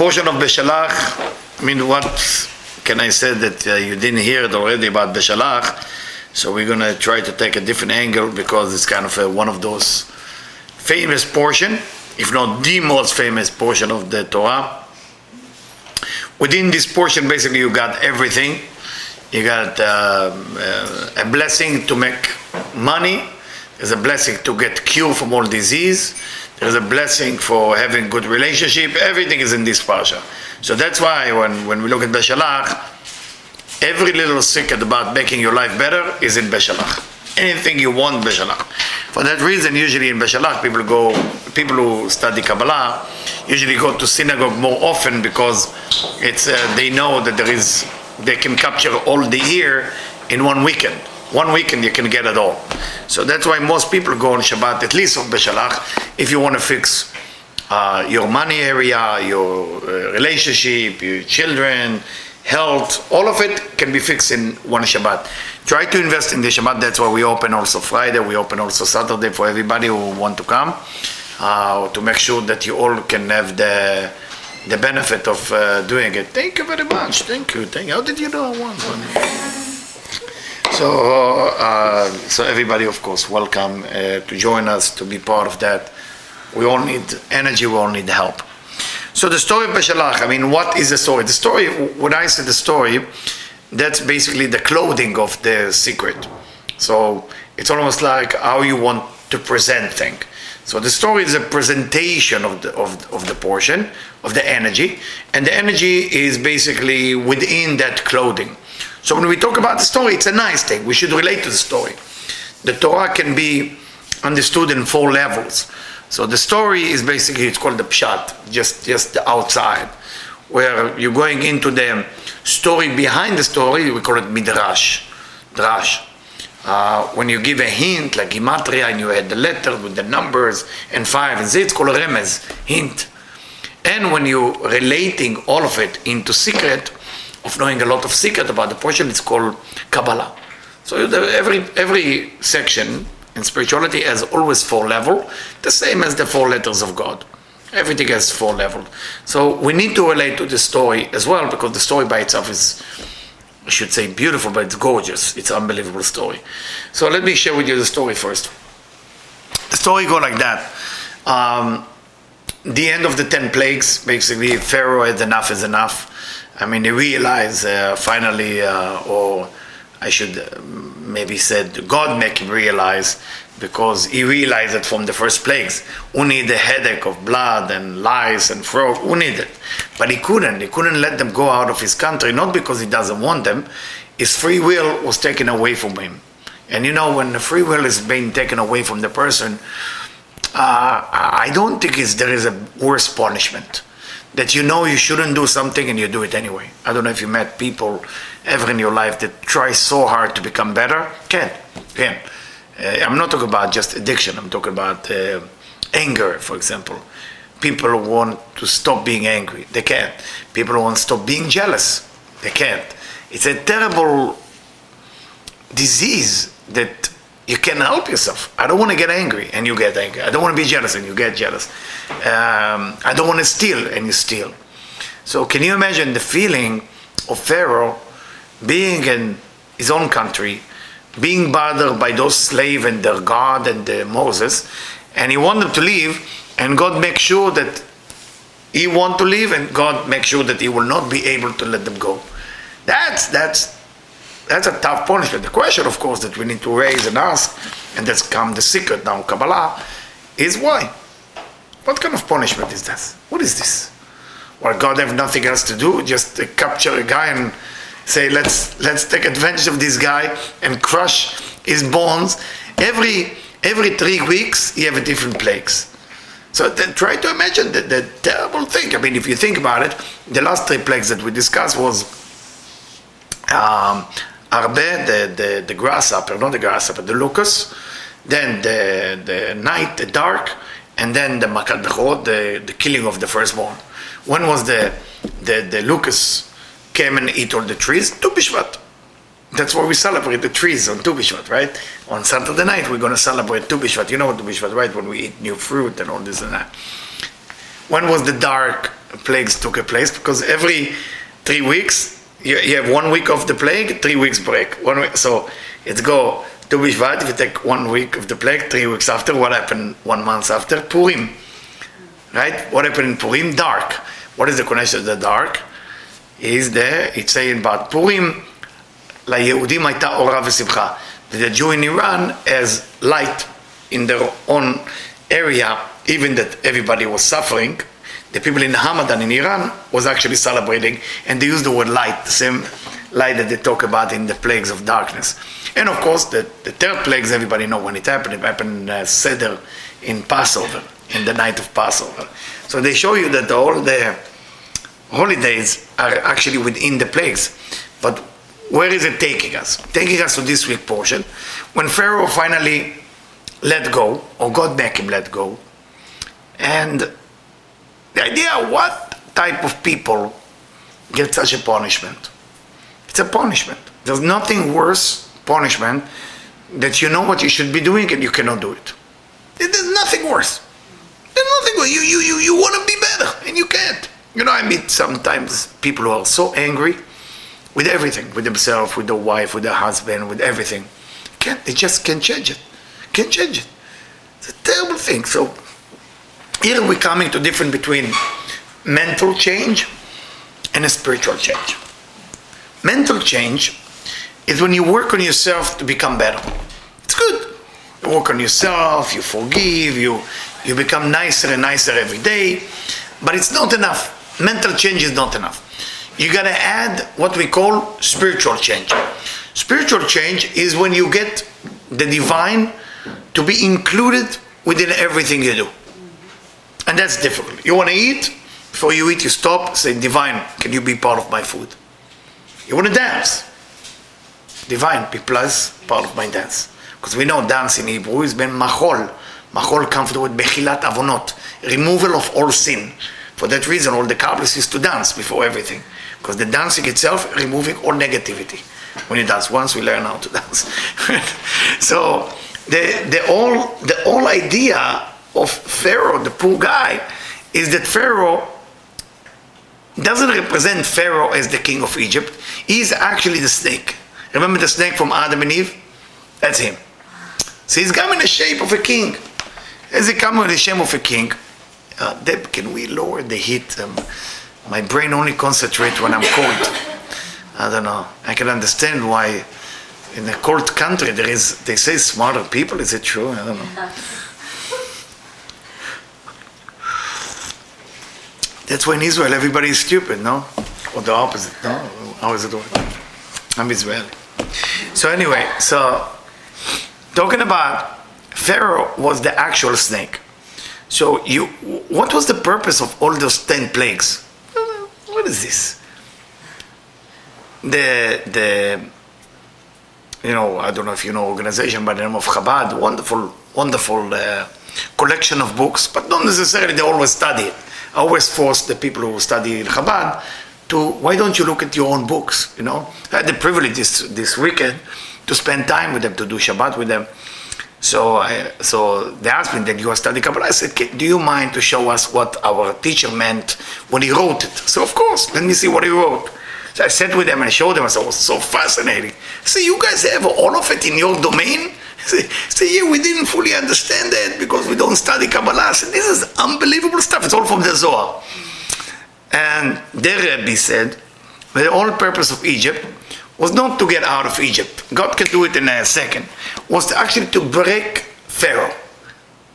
portion of Beshalach, I mean, what can I say that uh, you didn't hear it already about Beshalach? So we're going to try to take a different angle because it's kind of a, one of those famous portion, if not the most famous portion of the Torah. Within this portion, basically, you got everything. You got uh, uh, a blessing to make money. There's a blessing to get cure from all disease. There's a blessing for having good relationship. Everything is in this parsha. So that's why when, when we look at Beshalach, every little secret about making your life better is in Beshalach. Anything you want, Beshalach. For that reason, usually in Beshalach, people go, people who study Kabbalah, usually go to synagogue more often because it's uh, they know that there is they can capture all the year in one weekend. One weekend you can get it all. So that's why most people go on Shabbat, at least on Beshalach, if you want to fix uh, your money area, your uh, relationship, your children, health, all of it can be fixed in one Shabbat. Try to invest in the Shabbat. That's why we open also Friday. We open also Saturday for everybody who want to come uh, to make sure that you all can have the the benefit of uh, doing it. Thank you very much. Thank you. Thank you. How did you know I want one? So, uh, so everybody, of course, welcome uh, to join us to be part of that. We all need energy. We all need help. So the story of Beshalach. I mean, what is the story? The story. When I say the story, that's basically the clothing of the secret. So it's almost like how you want to present things. So the story is a presentation of the of, of the portion of the energy, and the energy is basically within that clothing. So when we talk about the story, it's a nice thing. We should relate to the story. The Torah can be understood in four levels. So the story is basically it's called the pshat, just just the outside, where you're going into the story behind the story. We call it midrash, drash. Uh, when you give a hint like gematria and you add the letter with the numbers and five and six, it's called remez, hint. And when you're relating all of it into secret, of knowing a lot of secret about the portion, it's called Kabbalah. So every every section in spirituality has always four level, the same as the four letters of God. Everything has four level. So we need to relate to the story as well because the story by itself is, I should say, beautiful, but it's gorgeous. It's an unbelievable story. So let me share with you the story first. The story go like that. Um, the end of the ten plagues, basically, Pharaoh had enough is enough I mean, he realized uh, finally, uh, or I should uh, maybe said God make him realize because he realized it from the first plagues. Who need the headache of blood and lies and fraud? Who need it? But he couldn't. He couldn't let them go out of his country, not because he doesn't want them. His free will was taken away from him. And you know, when the free will is being taken away from the person, uh, I don't think there is a worse punishment that you know you shouldn't do something and you do it anyway. I don't know if you met people ever in your life that try so hard to become better. Can, can. Uh, I'm not talking about just addiction. I'm talking about uh, anger, for example. People want to stop being angry. They can't. People want to stop being jealous. They can't. It's a terrible disease that you can help yourself. I don't want to get angry and you get angry. I don't want to be jealous and you get jealous. Um, I don't want to steal and you steal. So can you imagine the feeling of Pharaoh being in his own country, being bothered by those slaves and their God and the Moses, and he wanted them to leave, and God makes sure that he want to leave, and God makes sure that he will not be able to let them go. That's that's that's a tough punishment. The question, of course, that we need to raise and ask, and that's come the secret now, Kabbalah, is why? What kind of punishment is this? What is this? Well, God have nothing else to do, just capture a guy and say, let's let's take advantage of this guy and crush his bones. Every every three weeks, you have a different plagues. So then try to imagine the, the terrible thing. I mean, if you think about it, the last three plagues that we discussed was um, Arbe, the, the, the grasshopper, not the grasshopper, the locust, then the, the night, the dark, and then the Makat the, the killing of the firstborn. When was the, the, the locust came and eat all the trees? Tu Bishvat. That's why we celebrate the trees on Tu Bishvat, right? On Saturday night, we're going to celebrate Tu Bishvat. You know what Tu Bishvat, right? When we eat new fruit and all this and that. when was the dark plagues took a place? Because every three weeks, you, you have one week of the plague, three weeks break. One week, so it's go to Bishvat, if you take one week of the plague, three weeks after, what happened one month after? Purim. Right? What happened in Purim? Dark. What is the connection to the dark? Is there, it's saying about Purim, ליהודים הייתה אורה ושמחה. The Jew in Iran has light in their own area, even that everybody was suffering. The people in Hamadan in Iran was actually celebrating, and they use the word light, the same light that they talk about in the plagues of darkness. And of course, the, the third plagues, everybody know when it happened. It happened in uh, Seder in Passover, in the night of Passover. So they show you that all the holidays are actually within the plagues. But where is it taking us? Taking us to this week portion. When Pharaoh finally let go, or God make him let go, and the idea what type of people get such a punishment? It's a punishment. There's nothing worse punishment that you know what you should be doing and you cannot do it. There's nothing worse. There's nothing worse. You, you, you, you want to be better and you can't. You know, I meet sometimes people who are so angry with everything, with themselves, with their wife, with their husband, with everything. Can't, they just can't change it. Can't change it. It's a terrible thing. So here we're coming to difference between mental change and a spiritual change. Mental change is when you work on yourself to become better. It's good. You work on yourself, you forgive, you, you become nicer and nicer every day, but it's not enough. Mental change is not enough. You gotta add what we call spiritual change. Spiritual change is when you get the divine to be included within everything you do. And that's difficult. You wanna eat, before you eat, you stop, say, Divine, can you be part of my food? You wanna dance, divine, be plus part of my dance. Because we know dance in Hebrew is ben machol. Machol comes word mechilat avonot, removal of all sin. For that reason, all the Kabbalists used to dance before everything. Because the dancing itself, removing all negativity. When you dance once, we learn how to dance. so the, the, whole, the whole idea of Pharaoh, the poor guy, is that Pharaoh doesn't represent Pharaoh as the king of Egypt. He's actually the snake. Remember the snake from Adam and Eve? That's him. So he's come in the shape of a king. As he comes in the shape of a king, uh, Deb, can we lower the heat? Um, my brain only concentrates when I'm cold. I don't know. I can understand why in a cold country there is, they say smarter people. Is it true? I don't know. That's why in Israel everybody is stupid, no? Or the opposite, no? How is it working? I'm Israeli. So anyway, so talking about Pharaoh was the actual snake. So you, what was the purpose of all those ten plagues? What is this? The the you know I don't know if you know organization by the name of Chabad, wonderful wonderful uh, collection of books, but not necessarily they always study it. I always force the people who study in Chabad to why don't you look at your own books? You know, I had the privilege this this weekend to spend time with them, to do Shabbat with them. So, I, so they asked me, "Did you study Kabbalah?" I said, "Do you mind to show us what our teacher meant when he wrote it?" So, of course, let me see what he wrote. So I sat with them and I showed them. I said, "It was so fascinating." See, you guys have all of it in your domain. Say, say, yeah, we didn't fully understand that because we don't study Kabbalah. So this is unbelievable stuff. It's all from the Zohar. And their Rebbe said, the whole purpose of Egypt was not to get out of Egypt. God can do it in a second. Was to actually to break Pharaoh.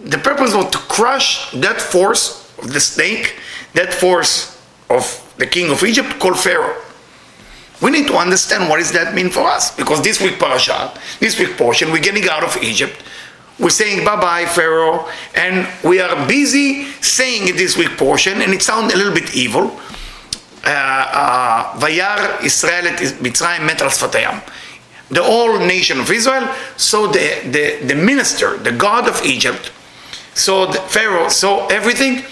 The purpose was to crush that force of the snake, that force of the king of Egypt called Pharaoh. We need to understand what does that mean for us. Because this week parasha, this week portion, we're getting out of Egypt. We're saying bye-bye, Pharaoh, and we are busy saying in this week portion, and it sounds a little bit evil. וירא ישראל את מצרים מת על שפת הים. The whole nation of Israel saw the, the, the minister, the god of Egypt, saw the Pharaoh, saw everything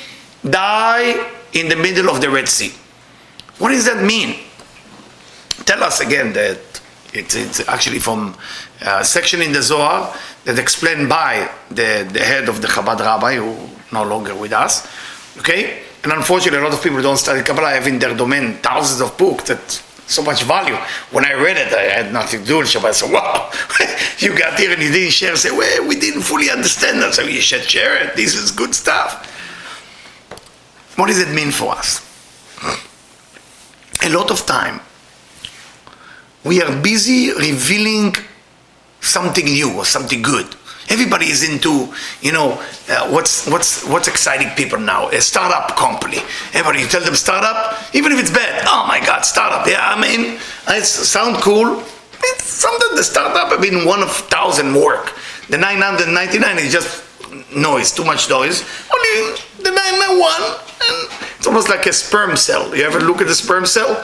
die in the middle of the Red Sea. What does that mean? Tell us again that it's, it's actually from a section in the Zohar that explained by the, the head of the Chabad rabbi, who no longer with us. Okay? And unfortunately, a lot of people don't study Kabbalah I have in their domain thousands of books that so much value. When I read it, I had nothing to do with Shabbat. So, wow, you got here and you didn't share. Say, well, we didn't fully understand that. So you should share it. This is good stuff. What does it mean for us? A lot of time, we are busy revealing something new or something good. Everybody is into, you know, uh, what's what's what's exciting people now? A startup company. Everybody, you tell them startup, even if it's bad. Oh my God, startup! Yeah, I mean, it sounds cool. It's something the startup. I mean, one of thousand work. The 999 is just noise, too much noise. Only the 991, and it's almost like a sperm cell. You ever look at the sperm cell?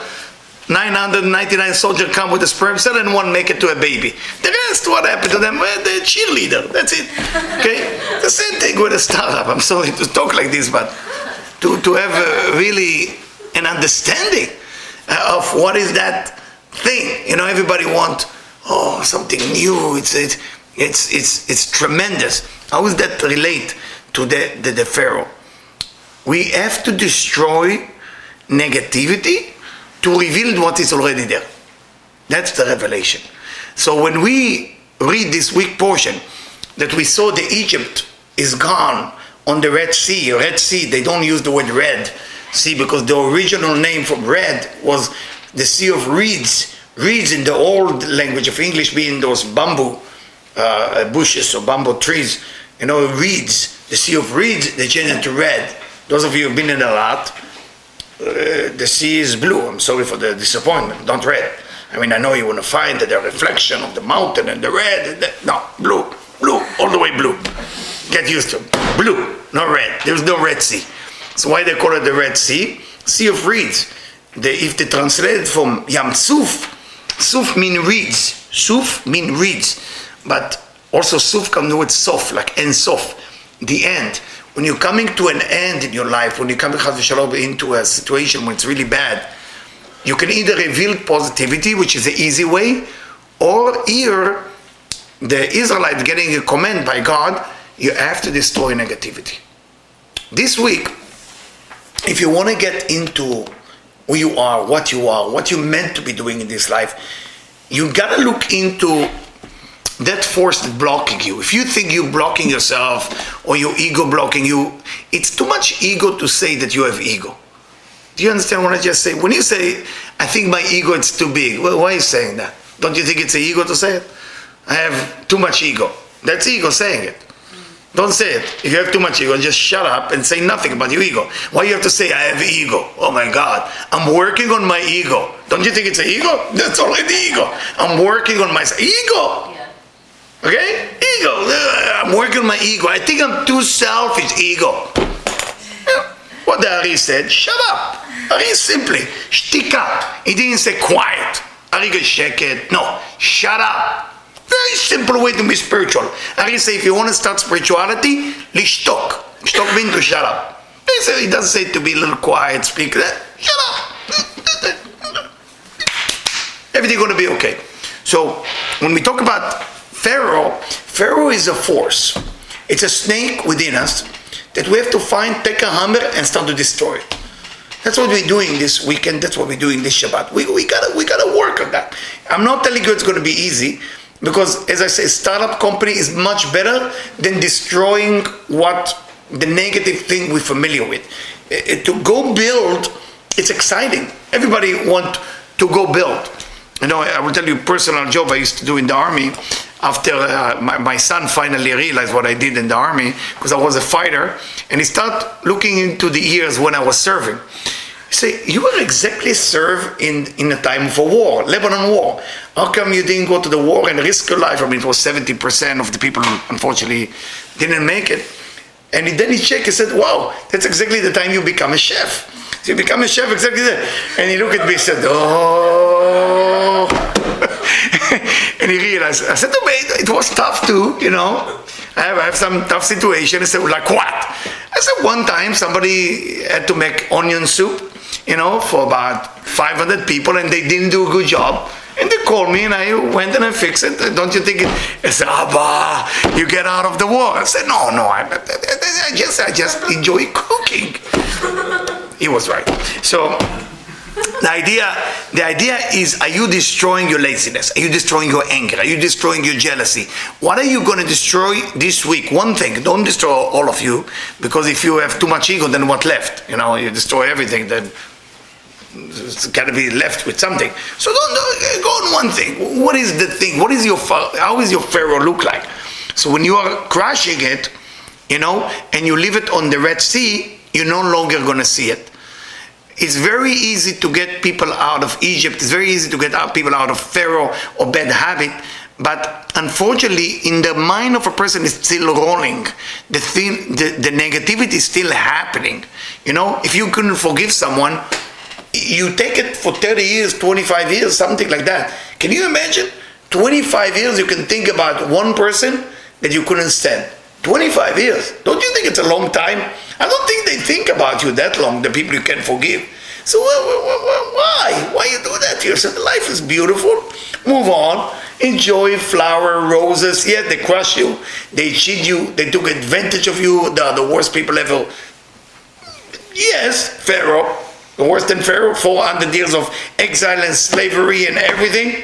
999 soldiers come with a sperm cell and one make it to a baby. The rest, what happened to them? Well, the cheerleader. That's it. Okay? the same thing with a startup. I'm sorry to talk like this, but to, to have a, really an understanding uh, of what is that thing. You know, everybody want, oh, something new. It's, it, it's, it's, it's tremendous. How does that relate to the, the, the Pharaoh? We have to destroy negativity to reveal what is already there. That's the revelation. So when we read this weak portion, that we saw the Egypt is gone on the Red Sea. Red Sea, they don't use the word red sea because the original name for red was the Sea of Reeds. Reeds in the old language of English being those bamboo uh, bushes or bamboo trees. You know, reeds, the Sea of Reeds, they change it to red. Those of you who've been in Eilat, uh, the sea is blue. I'm sorry for the disappointment. Don't red. I mean, I know you want to find the reflection of the mountain and the red. And the, no, blue, blue, all the way blue. Get used to it. Blue, not red. There's no Red Sea. So why they call it the Red Sea? Sea of reeds. If they translate it from Yam Suf, Suf mean reeds. Suf mean reeds. But also Suf comes with Sof, like En Sof, the end when you're coming to an end in your life, when coming shalom, into a situation when it's really bad, you can either reveal positivity, which is the easy way, or here the Israelite getting a command by God, you have to destroy negativity. This week, if you want to get into who you are, what you are, what you're meant to be doing in this life, you gotta look into that force that blocking you. If you think you're blocking yourself or your ego blocking you, it's too much ego to say that you have ego. Do you understand what I just say? When you say, I think my ego is too big, well, why are you saying that? Don't you think it's an ego to say it? I have too much ego. That's ego saying it. Don't say it. If you have too much ego, just shut up and say nothing about your ego. Why you have to say I have ego? Oh my God, I'm working on my ego. Don't you think it's an ego? That's already ego. I'm working on my ego. Okay? Ego. I'm working on my ego. I think I'm too selfish. Ego. What the Ari said, shut up. Ari simply, stick up. He didn't say quiet. Ari goes, it. No, shut up. Very simple way to be spiritual. Ari say, if you want to start spirituality, lishtok. Shtok means to shut up. He, say, he doesn't say to be a little quiet, speak that. Shut up. Everything going to be okay. So, when we talk about Pharaoh, Pharaoh is a force. It's a snake within us that we have to find, take a hammer, and start to destroy. That's what we're doing this weekend. That's what we're doing this Shabbat. We, we gotta we gotta work on that. I'm not telling you it's gonna be easy because, as I say, startup company is much better than destroying what the negative thing we're familiar with. It, to go build, it's exciting. Everybody want to go build. You know, I will tell you a personal job I used to do in the army after uh, my, my, son finally realized what I did in the army, because I was a fighter, and he started looking into the years when I was serving. He said, You were exactly served in, in a time of a war, Lebanon war. How come you didn't go to the war and risk your life? I mean, it was 70% of the people, unfortunately, didn't make it. And then he checked, he said, Wow, that's exactly the time you become a chef. So you become a chef exactly there. And he looked at me and said, Oh. and he realized, I said, "No, it, it was tough too, you know. I have, I have some tough situation. He said, like what? I said, one time somebody had to make onion soup, you know, for about 500 people and they didn't do a good job. And they called me and I went and I fixed it. Don't you think it? I said, Abba, you get out of the war. I said, no, no, I, I, just, I just enjoy cooking. he was right. So the idea, the idea is, are you destroying your laziness? Are you destroying your anger? Are you destroying your jealousy? What are you going to destroy this week? One thing, don't destroy all of you, because if you have too much ego, then what left? You know, you destroy everything, then it's got to be left with something. So don't, don't, go on one thing. What is the thing? What is your how is your pharaoh look like? So when you are crushing it, you know, and you leave it on the Red Sea, you're no longer going to see it. It's very easy to get people out of Egypt. It's very easy to get people out of Pharaoh or bad habit. But unfortunately, in the mind of a person, it's still rolling. The thing, the, the negativity is still happening. You know, if you couldn't forgive someone, you take it for 30 years, 25 years, something like that. Can you imagine? 25 years you can think about one person that you couldn't stand. 25 years. Don't you think it's a long time? I don't think they think about you that long, the people you can forgive. So why? Why you do that to yourself? Life is beautiful. Move on. Enjoy flower, roses. Yeah, they crush you. They cheat you. They took advantage of you. They are the worst people ever. Yes, Pharaoh. Worse than Pharaoh. 400 years of exile and slavery and everything.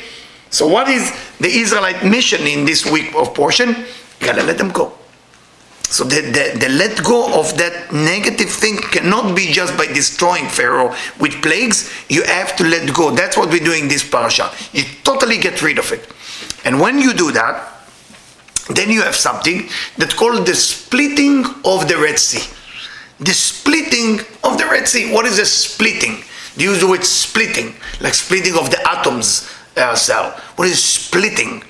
So what is the Israelite mission in this week of portion? You gotta let them go. So the, the, the, let go of that negative thing cannot be just by destroying Pharaoh with plagues. You have to let go. That's what we're doing this parasha. You totally get rid of it. And when you do that, then you have something that's called the splitting of the Red Sea. The splitting of the Red Sea. What is a splitting? They use the word splitting, like splitting of the atoms uh, cell. What is splitting?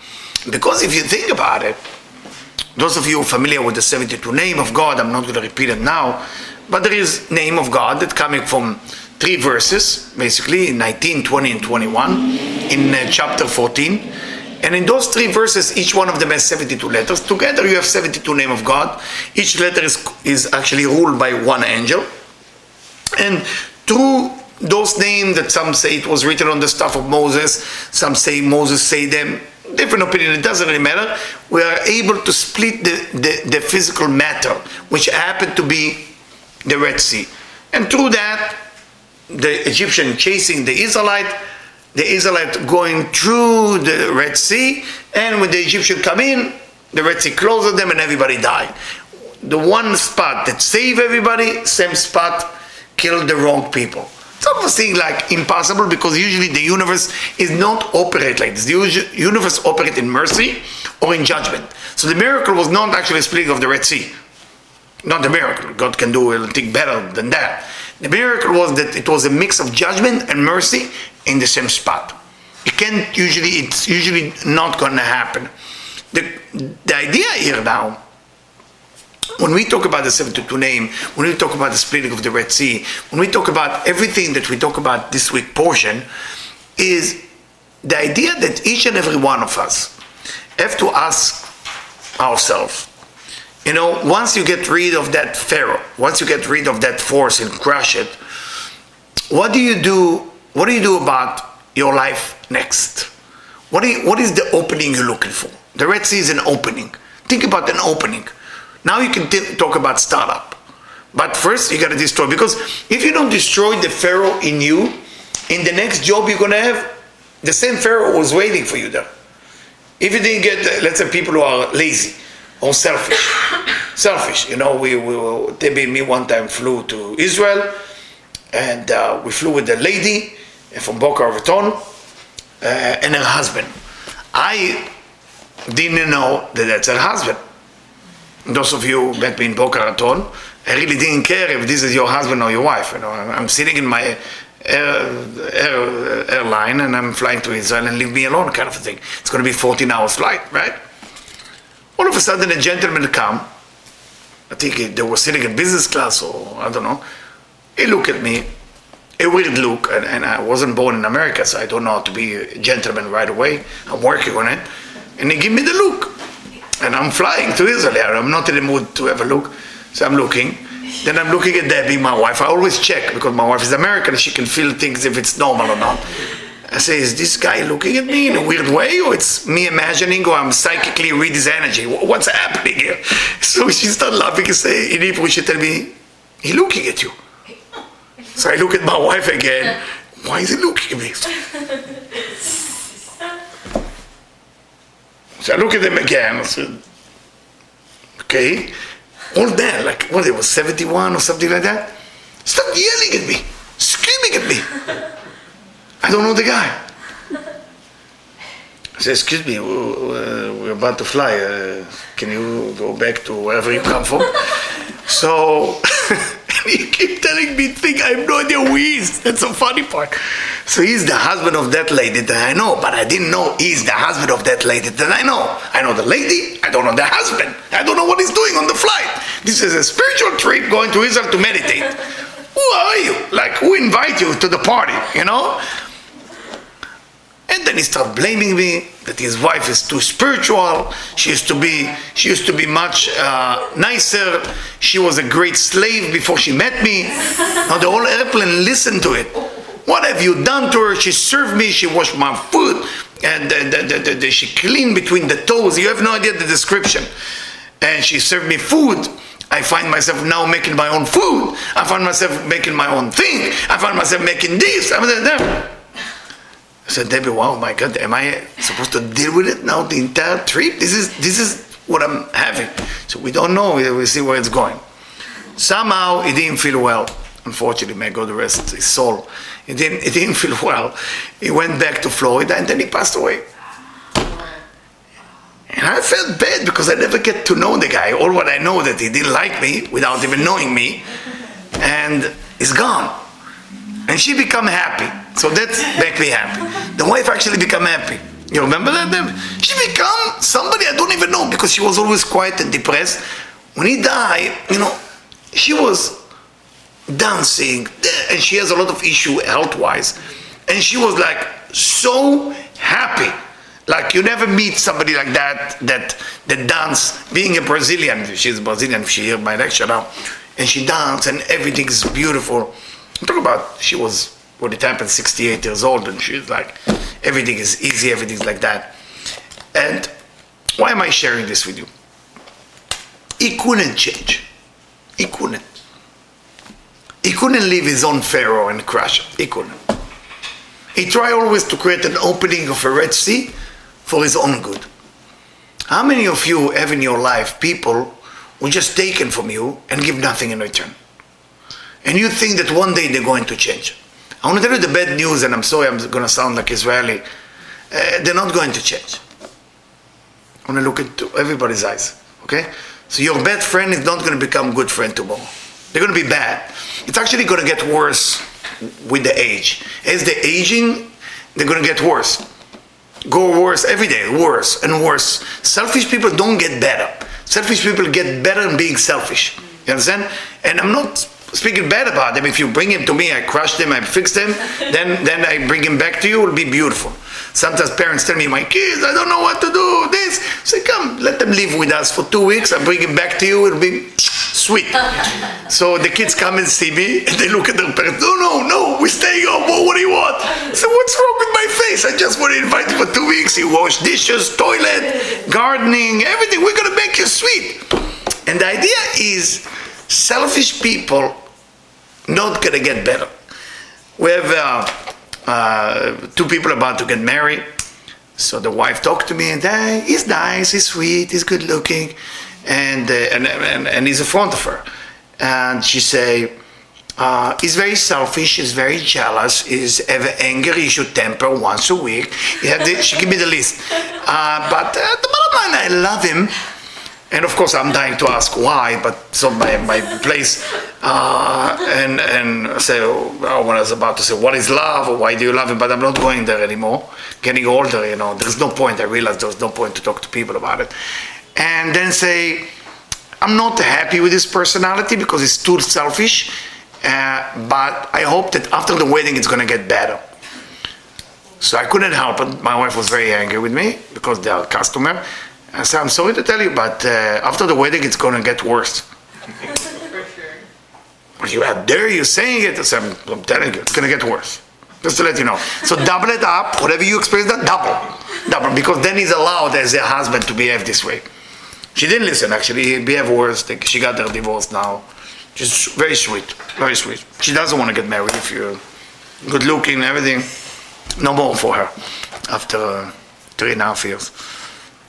Because if you think about it, those of you familiar with the 72 name of God, I'm not going to repeat it now, but there is name of God that coming from three verses, basically in 19, 20, and 21 in uh, chapter 14. And in those three verses, each one of them has 72 letters. Together you have 72 name of God. Each letter is, is actually ruled by one angel. And through those names that some say it was written on the staff of Moses, some say Moses say them, different opinion, it doesn't really matter. We are able to split the, the, the physical matter, which happened to be the Red Sea. And through that, the Egyptian chasing the Israelite, the Israelite going through the Red Sea, and when the Egyptian come in, the Red Sea closes them and everybody died. The one spot that saved everybody, same spot killed the wrong people. Seem like impossible because usually the universe is not operate like this. The universe operate in mercy or in judgment. So the miracle was not actually splitting of the Red Sea. Not the miracle. God can do anything better than that. The miracle was that it was a mix of judgment and mercy in the same spot. It can't usually, it's usually not going to happen. The, the idea here now when we talk about the 72 name, when we talk about the splitting of the Red Sea, when we talk about everything that we talk about this week portion, is the idea that each and every one of us have to ask ourselves, you know, once you get rid of that Pharaoh, once you get rid of that force and crush it, what do you do? What do you do about your life next? What, you, what is the opening you're looking for? The Red Sea is an opening. Think about an opening. Now you can t- talk about startup. But first, you got to destroy. Because if you don't destroy the Pharaoh in you, in the next job you're going to have, the same Pharaoh was waiting for you there. If you didn't get, let's say, people who are lazy or selfish, selfish. You know, we, we Debbie and me one time flew to Israel, and uh, we flew with a lady from Boca Raton uh, and her husband. I didn't know that that's her husband those of you met me in Boca Raton, I really didn't care if this is your husband or your wife. You know, I'm sitting in my air, air, airline and I'm flying to Israel and leave me alone, kind of a thing. It's going to be 14 hours flight, right? All of a sudden, a gentleman come. I think they were sitting in business class or I don't know. He looked at me, a weird look, and, and I wasn't born in America, so I don't know how to be a gentleman right away. I'm working on it. And he give me the look and I'm flying to Israel. I'm not in the mood to have a look, so I'm looking. Then I'm looking at Debbie, my wife. I always check because my wife is American. She can feel things if it's normal or not. I say, is this guy looking at me in a weird way, or it's me imagining, or I'm psychically read his energy? What's happening here? So she started laughing and say, in Hebrew, she tell me, he looking at you. So I look at my wife again. Why is he looking at me? So I look at them again. I said, okay. All that, like, what, it was 71 or something like that? Stop yelling at me, screaming at me. I don't know the guy. I said, excuse me, we're about to fly. Uh, can you go back to wherever you come from? so he keep telling me things I have no idea who he is. That's the funny part. So he's the husband of that lady that I know, but I didn't know he's the husband of that lady that I know. I know the lady, I don't know the husband. I don't know what he's doing on the flight. This is a spiritual trip going to Israel to meditate. Who are you? Like, who invite you to the party, you know? And then he started blaming me that his wife is too spiritual. She used to be, she used to be much uh, nicer. She was a great slave before she met me. Now the whole airplane listened to it. What have you done to her? She served me. She washed my food, and the, the, the, she cleaned between the toes. You have no idea the description. And she served me food. I find myself now making my own food. I find myself making my own thing. I find myself making this. I mean, that. Said, Debbie, wow, my God, am I supposed to deal with it now the entire trip? This is this is what I'm having. So we don't know. We'll see where it's going. Somehow he didn't feel well. Unfortunately, may God rest his soul. He didn't, he didn't feel well. He went back to Florida and then he passed away. And I felt bad because I never get to know the guy. All what I know that he didn't like me without even knowing me. And he's gone. And she become happy. So that make me happy. The wife actually become happy. You remember that? She become somebody I don't even know because she was always quiet and depressed. When he died, you know, she was dancing and she has a lot of issue health-wise. And she was like so happy. Like you never meet somebody like that that that dance. Being a Brazilian, she's Brazilian. She hear my lecture now, and she danced and everything is beautiful. Talking about she was when it happened 68 years old and she's like everything is easy everything's like that. And why am i sharing this with you? He couldn't change. He couldn't. He couldn't leave his own pharaoh and crush he couldn't. He tried always to create an opening of a red sea for his own good. How many of you have in your life people who just taken from you and give nothing in return? And you think that one day they're going to change I want to tell you the bad news, and I'm sorry I'm going to sound like Israeli. Uh, they're not going to change. I want to look into everybody's eyes, okay? So your bad friend is not going to become good friend tomorrow. They're going to be bad. It's actually going to get worse with the age. As they're aging, they're going to get worse. Go worse every day, worse and worse. Selfish people don't get better. Selfish people get better in being selfish. You understand? And I'm not speaking bad about them. If you bring him to me, I crush them, I fix them, then then I bring him back to you. It'll be beautiful. Sometimes parents tell me, "My kids, I don't know what to do." This, say, "Come, let them live with us for two weeks. I bring him back to you. It'll be sweet." so the kids come and see me, and they look at their parents. No, no, no, we stay staying home. What do you want? So what's wrong with my face? I just want to invite you for two weeks. You wash dishes, toilet, gardening, everything. We're gonna make you sweet. And the idea is selfish people not gonna get better. We have uh, uh, two people about to get married. So the wife talked to me and hey, he's nice, he's sweet, he's good looking, and, uh, and, and, and he's a front of her. And she say, uh, he's very selfish, he's very jealous, he's ever angry, he should temper once a week. The, she give me the list. Uh, but uh, the bottom line, I love him. And of course, I'm dying to ask why, but so my, my place, uh, and and say, oh, when I was about to say, what is love, or why do you love him? But I'm not going there anymore. Getting older, you know, there's no point. I realized there's no point to talk to people about it. And then say, I'm not happy with his personality because he's too selfish. Uh, but I hope that after the wedding, it's going to get better. So I couldn't help it. My wife was very angry with me because they are customer. I said, I'm sorry to tell you, but uh, after the wedding, it's going to get worse. For sure. But you out there, you're saying it. I said, I'm, I'm telling you, it's going to get worse. Just to let you know. So double it up. Whatever you experience, that double, double, because then he's allowed as a husband to behave this way. She didn't listen. Actually, he behaved worse. Like, She got her divorce now. She's very sweet, very sweet. She doesn't want to get married if you're good looking and everything. No more for her after uh, three and a half years.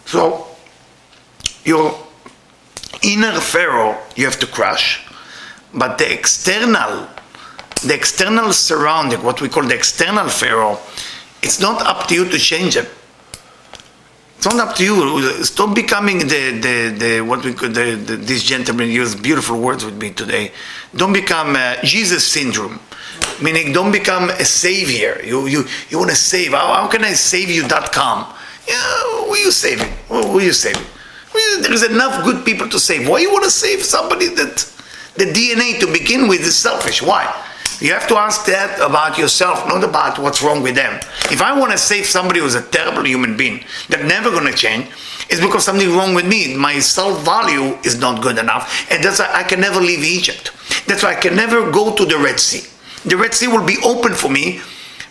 So your inner pharaoh you have to crush, but the external, the external surrounding, what we call the external pharaoh, it's not up to you to change it. It's not up to you. Stop becoming the, the, the what we could, the, the, this gentleman used beautiful words with me today. Don't become uh, Jesus syndrome. Meaning, don't become a savior. You, you, you want to save. How, how can I save you.com? Yeah, who are you saving? Who who are you saving? There is enough good people to save. Why you want to save somebody that the DNA to begin with is selfish? Why? You have to ask that about yourself, not about what's wrong with them. If I want to save somebody who's a terrible human being that never going to change, it's because something wrong with me. My self-value is not good enough, and that's why I can never leave Egypt. That's why I can never go to the Red Sea. The Red Sea will be open for me.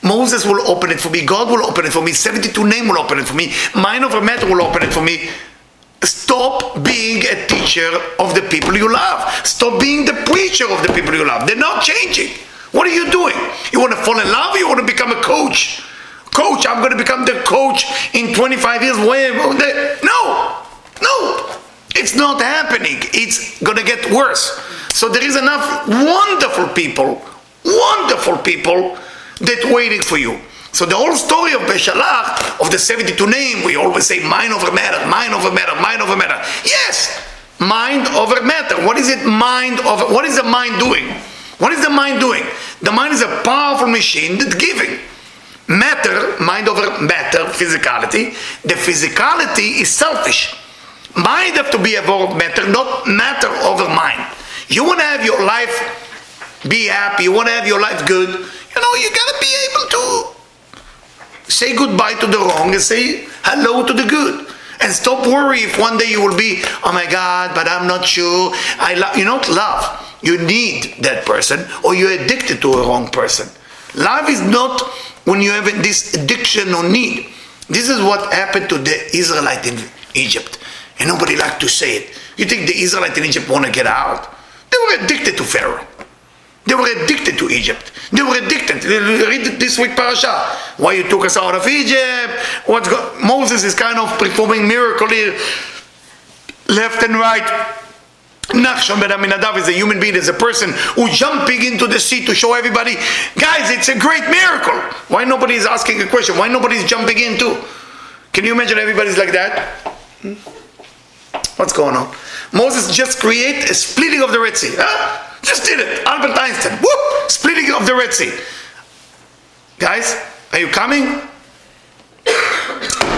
Moses will open it for me. God will open it for me. 72 name will open it for me. Mind a matter will open it for me. Stop being a teacher of the people you love. Stop being the preacher of the people you love. They're not changing. What are you doing? You want to fall in love? You want to become a coach? Coach, I'm going to become the coach in 25 years. No, no, it's not happening. It's going to get worse. So there is enough wonderful people, wonderful people that waiting for you. So the whole story of Beshalach, of the 72 name, we always say mind over matter, mind over matter, mind over matter. Yes, mind over matter. What is it mind over, what is the mind doing? What is the mind doing? The mind is a powerful machine that's giving. Matter, mind over matter, physicality. The physicality is selfish. Mind have to be above matter, not matter over mind. You want to have your life be happy, you want to have your life good, you know, you gotta be able to say goodbye to the wrong and say hello to the good. And stop worry if one day you will be, oh my God, but I'm not sure. I love you not love. You need that person or you're addicted to a wrong person. Love is not when you have this addiction or need. This is what happened to the Israelite in Egypt. And nobody like to say it. You think the Israelite in Egypt want to get out? They were addicted to Pharaoh. They were addicted to Egypt. They were addicted. Read this week parasha. Why you took us out of Egypt? What's go- Moses is kind of performing miracle here, left and right. Nachshon ben Aminadav is a human being, is a person who's jumping into the sea to show everybody, guys, it's a great miracle. Why nobody is asking a question? Why nobody's jumping in too? Can you imagine everybody's like that? Hmm? What's going on? Moses just create a splitting of the Red Sea. Huh? Just did it. Albert Einstein. Whoop! Splitting of the Red Sea. Guys, are you coming?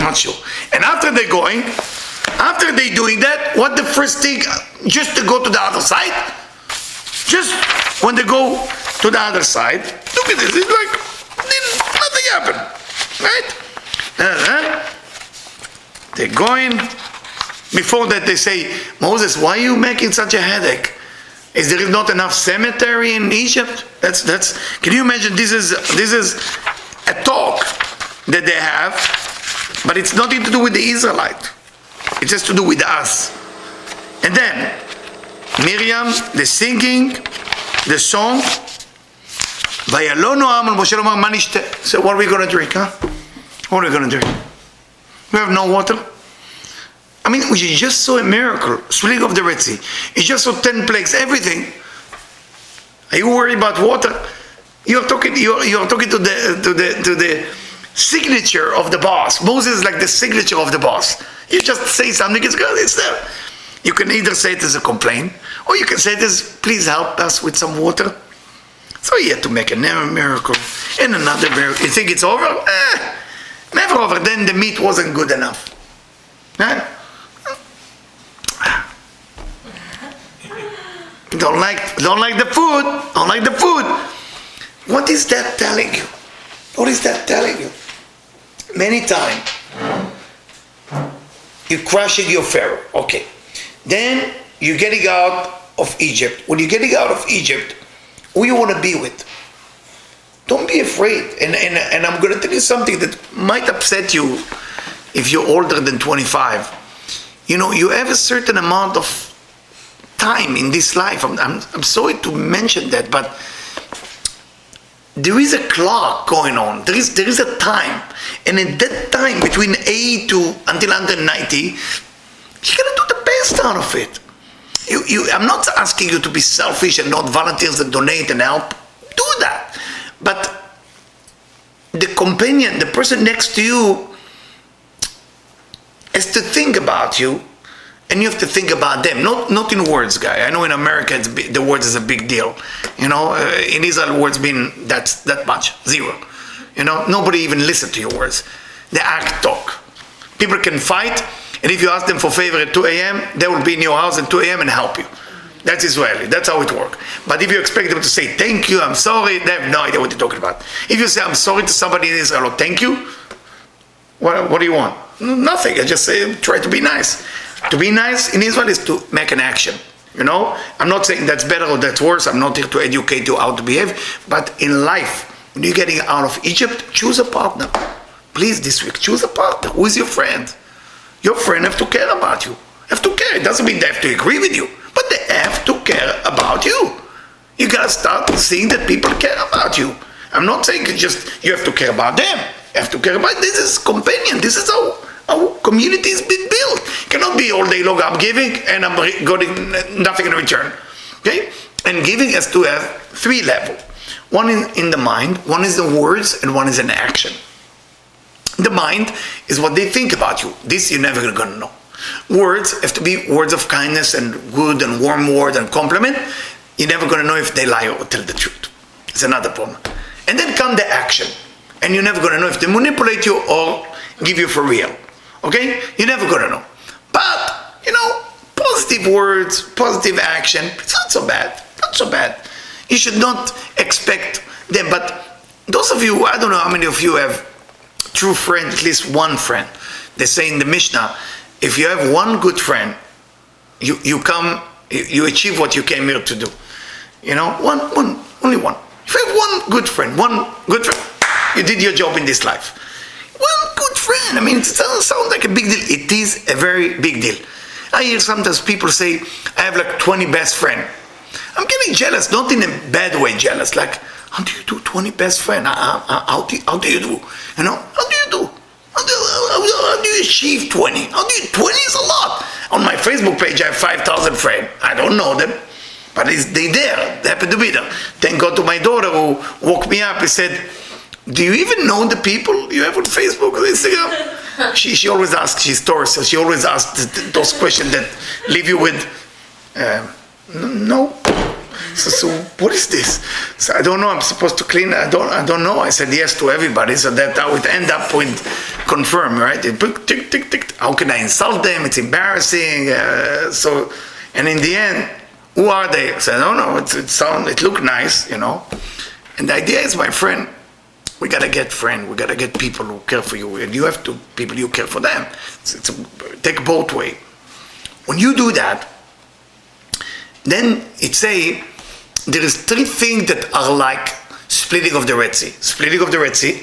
Not sure. And after they're going, after they doing that, what the first thing, just to go to the other side? Just when they go to the other side, look at this. It's like nothing happened, right? Uh-huh. They're going. Before that, they say, Moses, why are you making such a headache? Is there not enough cemetery in Egypt? That's that's. Can you imagine? This is this is a talk that they have, but it's nothing to do with the Israelite. It has to do with us. And then Miriam, the singing, the song. ויעלונו העם על משה לומר מה נשתה? So what are we going to drink, huh? What are we going to drink? We have no water. I mean, we just saw a miracle, splitting of the Red Sea. You just saw ten plagues, everything. Are you worried about water? You're talking. You're, you're talking to the to the to the signature of the boss. Moses is like the signature of the boss. You just say something, it's good. It's there. You can either say it as a complaint, or you can say as, "Please help us with some water." So he had to make another miracle and another miracle. You think it's over? Eh, never over. Then the meat wasn't good enough. Don't like don't like the food. Don't like the food. What is that telling you? What is that telling you? Many times you're crushing your pharaoh. Okay. Then you're getting out of Egypt. When you're getting out of Egypt, who you want to be with? Don't be afraid. And, and, and I'm going to tell you something that might upset you if you're older than 25. You know, you have a certain amount of time in this life. I'm, I'm, I'm sorry to mention that, but there is a clock going on. There is there is a time, and in that time between 80 to until under 90, you gotta do the best out of it. You, you, I'm not asking you to be selfish and not volunteers and donate and help. Do that, but the companion, the person next to you, has to think about you and you have to think about them. Not not in words guy. I know in america the words is a big deal. You know uh, in israel words mean that's that much. Zero. You know nobody even listen to your words. They act talk. People can fight and if you ask them for favor at 2 a.m they will be in your house at 2 a.m and help you. That's israeli. That's how it works but if you expect them to say thank you i'm sorry they have no idea what you're talking about. If you say i'm sorry to somebody in israel or thank you what, what do you want? Nothing. I just say try to be nice to be nice in Israel is to make an action. You know, I'm not saying that's better or that's worse. I'm not here to educate you how to behave. But in life, when you're getting out of Egypt, choose a partner. Please, this week, choose a partner. Who is your friend? Your friend have to care about you. Have to care. It doesn't mean they have to agree with you, but they have to care about you. You gotta start seeing that people care about you. I'm not saying just you have to care about them. You have to care about this is companion. This is how Oh, our community is being built. It cannot be all day long I'm giving and I'm getting nothing in return. Okay? And giving has to have three levels. One in, in the mind, one is the words, and one is an action. The mind is what they think about you. This you're never gonna know. Words have to be words of kindness and good and warm words and compliment. You're never gonna know if they lie or tell the truth. It's another problem. And then come the action. And you're never gonna know if they manipulate you or give you for real. Okay? You're never gonna know. But, you know, positive words, positive action, it's not so bad. Not so bad. You should not expect them. But those of you, I don't know how many of you have true friend, at least one friend. They say in the Mishnah, if you have one good friend, you, you come, you, you achieve what you came here to do. You know, one, one, only one. If you have one good friend, one good friend, you did your job in this life. One good friend. I mean, it doesn't sound like a big deal. It is a very big deal. I hear sometimes people say, I have like 20 best friends. I'm getting jealous, not in a bad way jealous. Like, how do you do 20 best friends? How, how, do, do you do? You know, how do you do? How do, how, do you achieve 20? How do you, 20 is a lot. On my Facebook page, I have 5,000 friends. I don't know them, but is they there. They happen to be there. Thank God to my daughter who woke me up. He said, do you even know the people you have on Facebook or Instagram? she, she always asks, she's Taurus, so she always asks those questions that leave you with, uh, no. So, so what is this? So I don't know. I'm supposed to clean. I don't. I don't know. I said yes to everybody, so that I would end up with confirm, right? It, tick, tick, tick. How can I insult them? It's embarrassing. Uh, so, and in the end, who are they? I said, don't know. It, it sound. It looked nice, you know. And the idea is, my friend, we gotta get friends. We gotta get people who care for you, and you have to people you care for them. It's, it's a, take both way. When you do that, then it say there is three things that are like splitting of the Red Sea. Splitting of the Red Sea,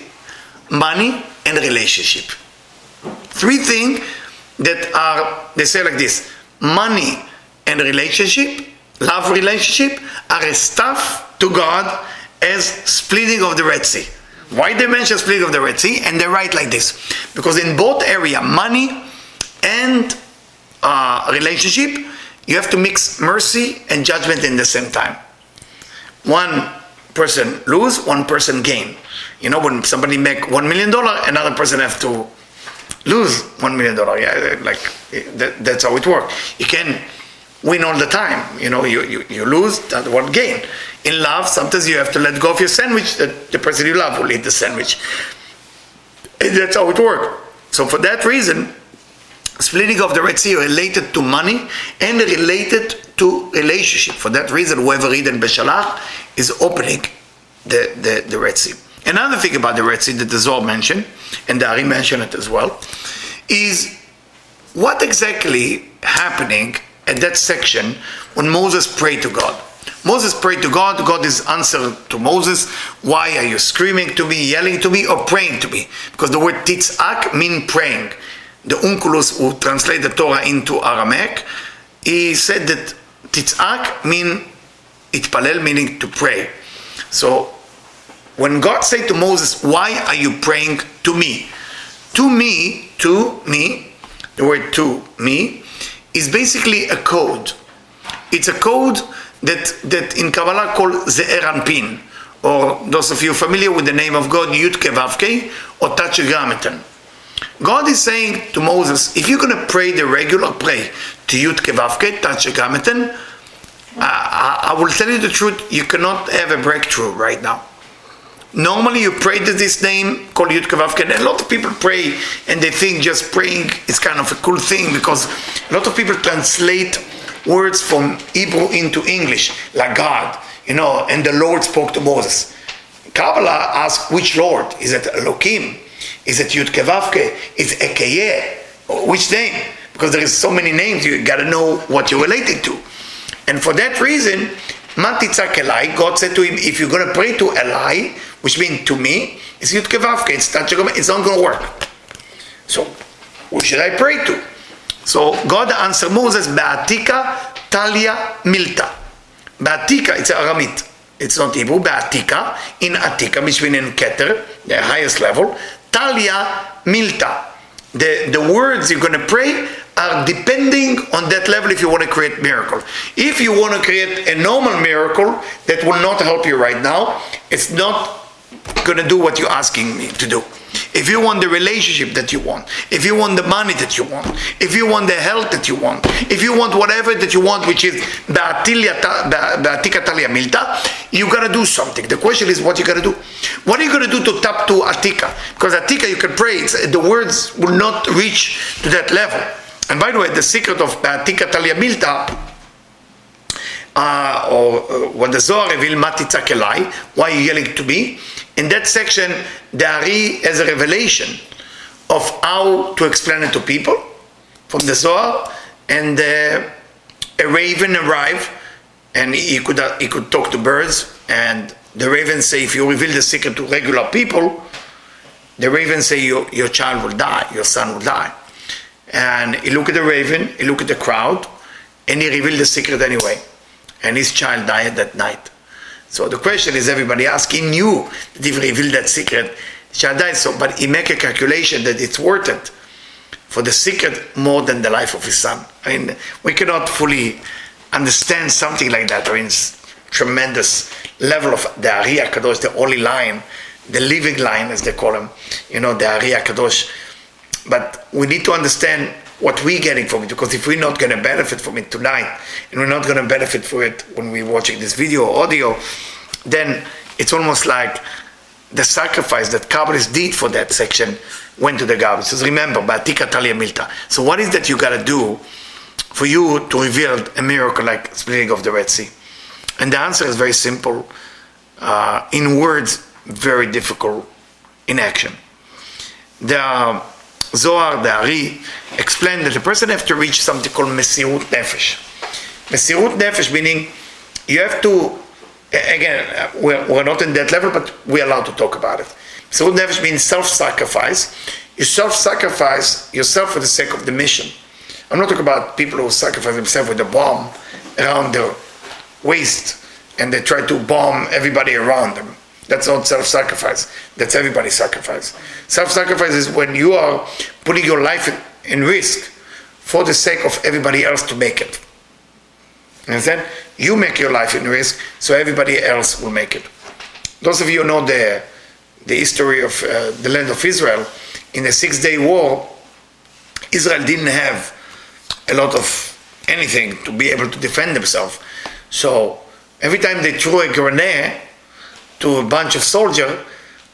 money and relationship. Three things that are they say like this: money and relationship, love relationship, are a stuff to God as splitting of the Red Sea. Why they mention split of the Red Sea? And they write like this because in both area, money and uh, relationship, you have to mix mercy and judgment in the same time. One person lose, one person gain. You know, when somebody make one million dollar, another person have to lose one million dollar. Yeah, like that, that's how it works. You can win all the time. You know, you, you, you lose, the other one gain. In love, sometimes you have to let go of your sandwich, the, the person you love will eat the sandwich. And that's how it works. So for that reason, splitting of the Red Sea related to money and related to relationship. For that reason, whoever read in Beshalach is opening the, the, the Red Sea. Another thing about the Red Sea that the Zohar mentioned, and the Ari mentioned it as well, is what exactly happening at that section when Moses prayed to God. Moses prayed to God. God is answered to Moses. Why are you screaming to me, yelling to me, or praying to me? Because the word titzak mean praying. The Onkelos who translate the Torah into Aramaic, he said that titzak mean itpalel, meaning to pray. So when God said to Moses, why are you praying to me? To me, to me, the word to me, is basically a code. It's a code that, that in Kabbalah called Ze'er Anpin, or those of you familiar with the name of God, Yud Kevavke, or Tachigametan. God is saying to Moses, if you're going to pray the regular pray to Yud Kevavke, Tachigametan, I, I will tell you the truth, you cannot have a breakthrough right now. Normally, you pray to this name called Yud Kavavke, and a lot of people pray and they think just praying is kind of a cool thing because a lot of people translate words from Hebrew into English, like God, you know, and the Lord spoke to Moses. Kabbalah asks which Lord? Is it Elohim? Is it Yud Kevavke? Is it Ekeye? Which name? Because there is so many names, you got to know what you're related to. And for that reason, Matitzak Elai, God said to him, if you're going to pray to Elai, which means to me, it's it's not, going to work. So, who should I pray to? So God answered Moses, Be'atika Talia Milta. Be'atika, it's Aramit. It's not Hebrew, Be'atika, in Atika, which means in Keter, the highest level. Talia Milta. The, the words you're going to pray are depending on that level if you want to create miracle. If you want to create a normal miracle that will not help you right now, it's not going to do what you're asking me to do. If you want the relationship that you want, if you want the money that you want, if you want the health that you want, if you want whatever that you want, which is Ba'atika Talia Milta, you gotta do something. The question is what you gotta do. What are you gonna do to tap to Atika? Because Atika you can pray, the words will not reach to that level. And by the way, the secret of Ba'atika Talia uh, or uh, what the Zohar reveal, Matitzakelai, why you yelling to me? In that section, the Ari has a revelation of how to explain it to people from the Zohar, and uh, a raven arrived, and he could uh, he could talk to birds, and the raven say, if you reveal the secret to regular people, the raven say your, your child will die, your son will die. And he looked at the raven, he looked at the crowd, and he revealed the secret anyway and his child died that night. So the question is, everybody asking knew that if he revealed that secret, the child died. So, but he make a calculation that it's worth it for the secret more than the life of his son. I mean, we cannot fully understand something like that. I mean, tremendous level of the Ari Kadosh, the holy line, the living line, as they call him. You know, the Ari Kadosh. But we need to understand what we're getting from it. Because if we're not going to benefit from it tonight, and we're not going to benefit from it when we're watching this video or audio, then it's almost like the sacrifice that Kabbalists did for that section went to the garbage. So remember, Ba'atika Talia Milta. So what is that you got to do for you to reveal a miracle like splitting of the Red Sea? And the answer is very simple. Uh, in words, very difficult in action. Are Zohar, the Ari, explained that a person has to reach something called Mesirut Nefesh. Mesirut Nefesh meaning you have to, again, we're, we're not in that level, but we're allowed to talk about it. Mesirut Nefesh means self-sacrifice. You self-sacrifice yourself for the sake of the mission. I'm not talking about people who sacrifice themselves with a bomb around their waist and they try to bomb everybody around them. That's not self sacrifice. That's everybody's sacrifice. Self sacrifice is when you are putting your life in, in, risk for the sake of everybody else to make it. Understand? You make your life in risk so everybody else will make it. Those of you know the, the history of uh, the land of Israel, in the Six Day War, Israel didn't have a lot of anything to be able to defend themselves. So every time they threw a grenade, to a bunch of soldiers.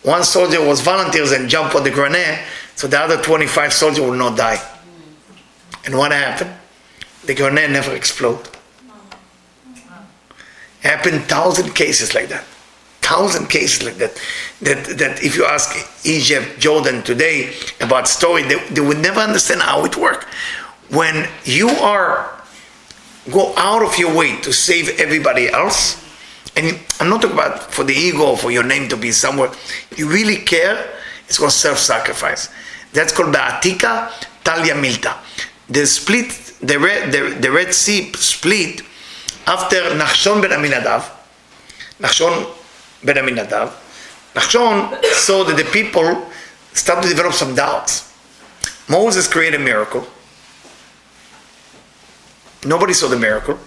One soldier was volunteers and jumped on the grenade, so the other 25 soldiers would not die. And what happened? The grenade never exploded. Happened thousand cases like that. Thousand cases like that. That that if you ask Egypt, Jordan today about story, they, they would never understand how it works. When you are go out of your way to save everybody else, and I'm not talking about for the ego, for your name to be somewhere. You really care, it's called self-sacrifice. That's called Ba'atika Talia Milta. The split, the Red, the, the Red Sea split after Nachshon ben Aminadav. Nachshon ben Aminadav. Nachshon saw that the people started to develop some doubts. Moses created a miracle. Nobody saw the miracle.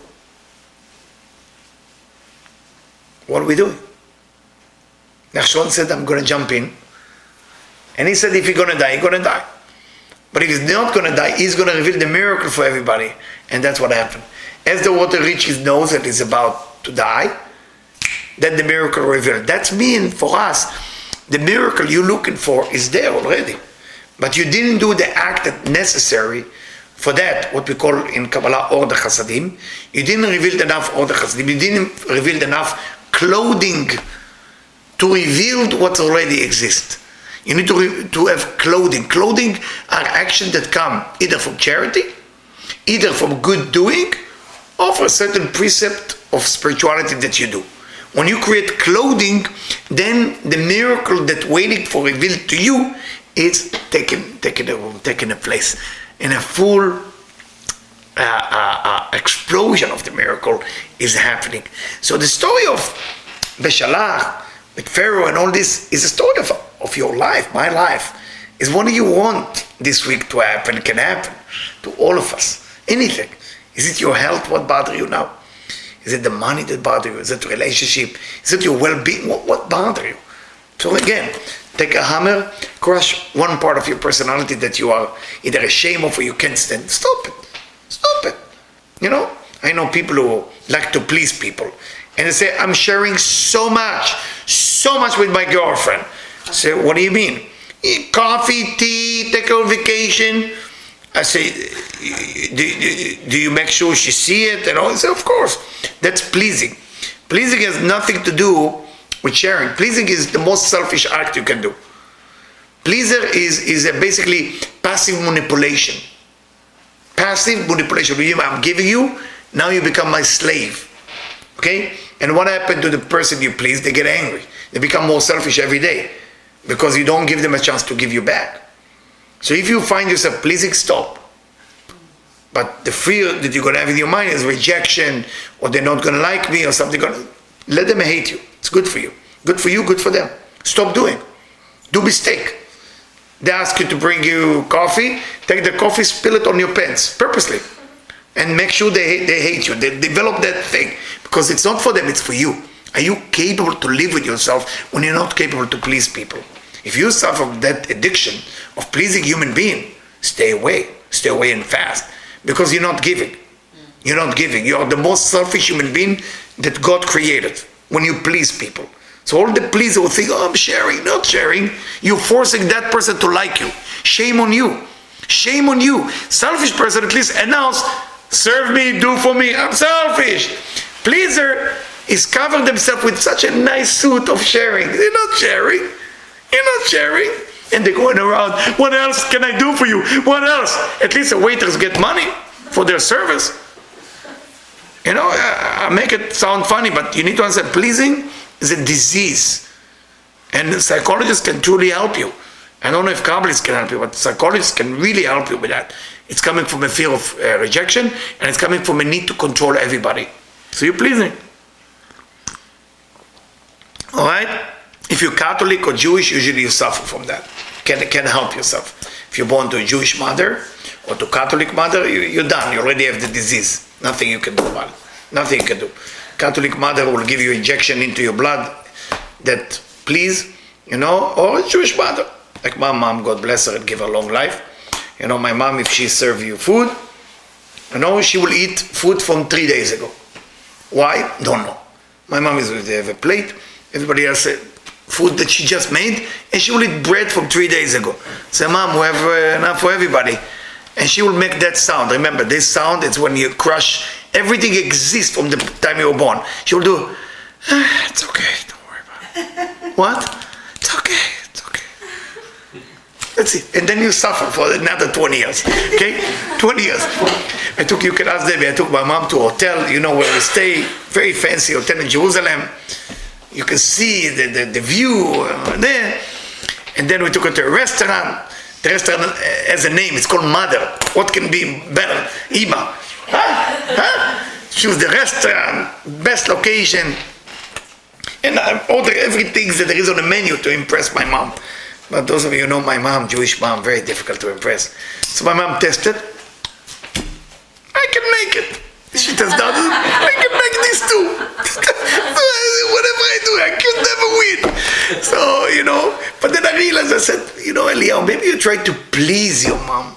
What are we doing? Nachshon said, I'm going to jump in. And he said, if you're going to die, you're going to die. But if he's not going to die, he's going to reveal the miracle for everybody. And that's what happened. As the water reaches his nose and he's about to die, then the miracle revealed. That's mean for us. The miracle you're looking for is there already. But you didn't do the act that necessary for that, what we call in Kabbalah or d'chasadim. You didn't reveal enough or d'chasadim. You didn't reveal enough clothing to reveal what already exists. You need to, re- to have clothing. Clothing are actions that come either from charity, either from good doing, or for a certain precept of spirituality that you do. When you create clothing, then the miracle that waiting for revealed to you is taken, taken a taken a place in a full uh, uh, uh, explosion of the miracle is happening. So the story of Beshalach with Pharaoh and all this is a story of, of your life, my life. Is what do you want this week to happen? Can happen to all of us. Anything. Is it your health? What bother you now? Is it the money that bother you? Is it relationship? Is it your well-being? What, what bother you? So again, take a hammer, crush one part of your personality that you are either ashamed of or you can't stand. Stop it. Stop it. You know, I know people who like to please people. And they say, I'm sharing so much, so much with my girlfriend. I say, what do you mean? Eh, coffee, tea, take a vacation. I say, do, do, do you make sure she see it? And all. I say, of course. That's pleasing. Pleasing has nothing to do with sharing. Pleasing is the most selfish act you can do. Pleaser is, is basically passive manipulation. Passive manipulation. I'm giving you, now you become my slave. Okay? And what happened to the person you please? They get angry. They become more selfish every day because you don't give them a chance to give you back. So if you find yourself pleasing, stop. But the fear that you're going to have in your mind is rejection, or they're not going to like me, or something. Let them hate you. It's good for you. Good for you, good for them. Stop doing. Do mistake. They ask you to bring you coffee, take the coffee, spill it on your pants, purposely. And make sure they, they hate you. They develop that thing. Because it's not for them, it's for you. Are you capable to live with yourself when you're not capable to please people? If you suffer that addiction of pleasing human being, stay away. Stay away and fast. Because you're not giving. You're not giving. You are the most selfish human being that God created when you please people. So all the pleaser will think, oh, I'm sharing, not sharing. You're forcing that person to like you. Shame on you. Shame on you. Selfish person at least announce, serve me, do for me. I'm selfish. Pleaser is covering themselves with such a nice suit of sharing. They're not sharing. You're not sharing. And they're going around, what else can I do for you? What else? At least the waiters get money for their service. You know, I, I make it sound funny, but you need to understand pleasing is a disease. And psychologists can truly help you. I don't know if Kabbalists can help you, but psychologists can really help you with that. It's coming from a fear of uh, rejection, and it's coming from a need to control everybody. So you're pleasing. All right? If you're Catholic or Jewish, usually you suffer from that. Can can help yourself. If you're born to a Jewish mother or to Catholic mother, you, you're done. You already have the disease. Nothing you can do about it. Nothing you can do. Catholic mother will give you injection into your blood that please, you know, or Jewish mother. Like my mom, God bless her and give her long life. You know, my mom, if she serve you food, you know, she will eat food from three days ago. Why? Don't know. My mom is have a plate. Everybody else uh, food that she just made, and she will eat bread from three days ago. Say, mom, we have uh, enough for everybody. And she will make that sound. Remember, this sound is when you crush everything exists from the time you were born. She will do, ah, it's okay, don't worry about it. what? It's okay, it's okay. That's it. And then you suffer for another 20 years. Okay? 20 years. I took, you can ask Debbie, I took my mom to a hotel, you know, where we stay, very fancy hotel in Jerusalem. You can see the, the, the view uh, there. And then we took her to a restaurant. The restaurant has a name, it's called Mother. What can be better? Ima. Huh? Huh? Choose the restaurant, best location. And I order everything that there is on the menu to impress my mom. But those of you who know my mom, Jewish mom, very difficult to impress. So my mom tested. I can make it. She does not. I can make this too. Whatever I do, I can never win. So, you know, but then I realized, I said, you know, Eliyahu, maybe you try to please your mom.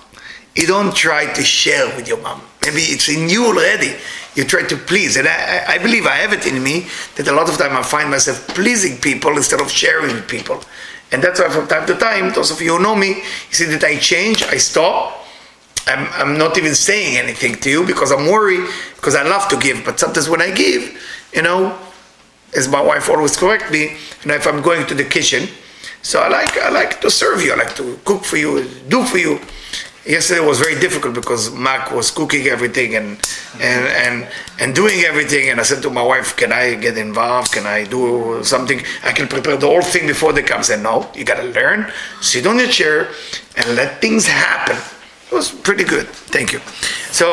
You don't try to share with your mom. Maybe it's in you already. You try to please. And I, I believe I have it in me that a lot of time I find myself pleasing people instead of sharing with people. And that's why from time to time, those of you who know me, you see that I change, I stop. I'm, I'm not even saying anything to you because I'm worried, because I love to give. But sometimes when I give, you know, as my wife always correct me, you know, if I'm going to the kitchen, so I like I like to serve you, I like to cook for you, do for you. Yesterday was very difficult because Mark was cooking everything and and and and doing everything. And I said to my wife, "Can I get involved? Can I do something? I can prepare the whole thing before they come." I said, "No, you got to learn. Sit on your chair and let things happen." It was pretty good. Thank you. So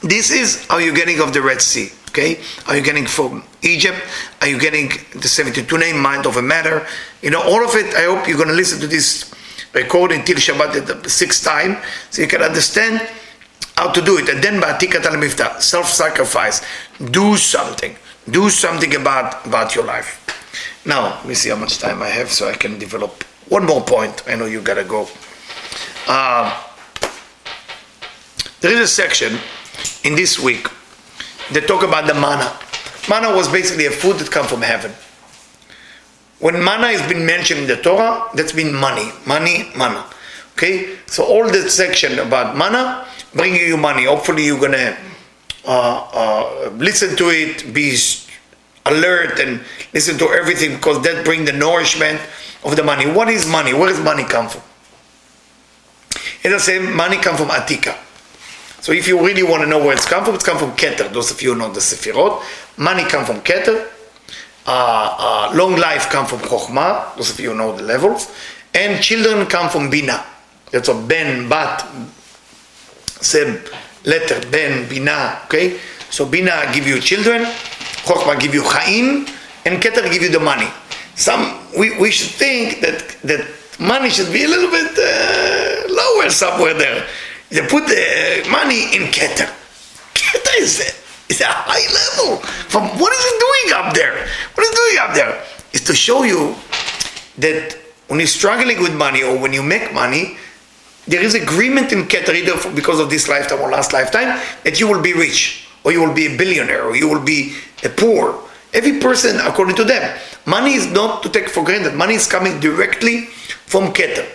this is how you're getting of the Red Sea. Okay, are you getting from Egypt? Are you getting the 72 name mind of a matter? You know, all of it. I hope you're going to listen to this recording till Shabbat the sixth time, so you can understand how to do it. And then Ba'atikat al self-sacrifice. Do something. Do something about about your life. Now, let me see how much time I have, so I can develop one more point. I know you gotta go. Uh, there is a section in this week that talk about the manna. Manna was basically a food that come from heaven. When manna has been mentioned in the Torah, that's been money, money, manna. Okay, so all that section about manna bringing you money. Hopefully, you're gonna uh, uh, listen to it, be alert, and listen to everything because that bring the nourishment of the money. What is money? Where does money come from? As I say, money come from Atika. So if you really want to know where it's come from, it's come from Keter. Those of you who know the Sefirot, money come from Keter. Uh, uh, long life come from Chokhmah. Those of you know the levels, and children come from Bina. That's a Ben, Bat, same letter, Ben, Bina. Okay, so Bina give you children, Chokhmah give you Chaim, and Keter give you the money. Some we, we should think that that money should be a little bit uh, lower somewhere there. They put the money in Keter. Keter is a, is a high level. From what is it doing up there? What is it doing up there? Is to show you that when you're struggling with money or when you make money, there is agreement in Keter either because of this lifetime or last lifetime that you will be rich or you will be a billionaire or you will be a poor. Every person, according to them, money is not to take for granted. Money is coming directly from Keter.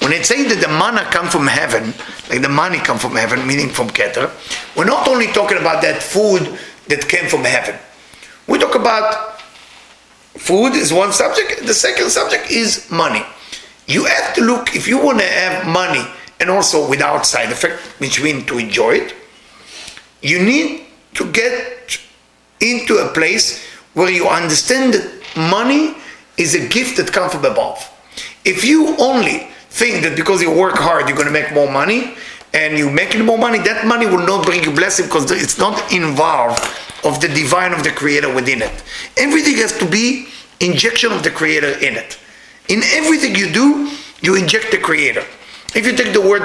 When it's saying that the manna come from heaven, like the money come from heaven, meaning from Keter, we're not only talking about that food that came from heaven. We talk about food is one subject. The second subject is money. You have to look if you want to have money and also without side effect, which means to enjoy it. You need to get into a place where you understand that money is a gift that comes from above. If you only think that because you work hard you're going to make more money and you making more money, that money will not bring you blessing because it's not involved of the divine of the creator within it. Everything has to be injection of the creator in it. In everything you do, you inject the creator. If you take the word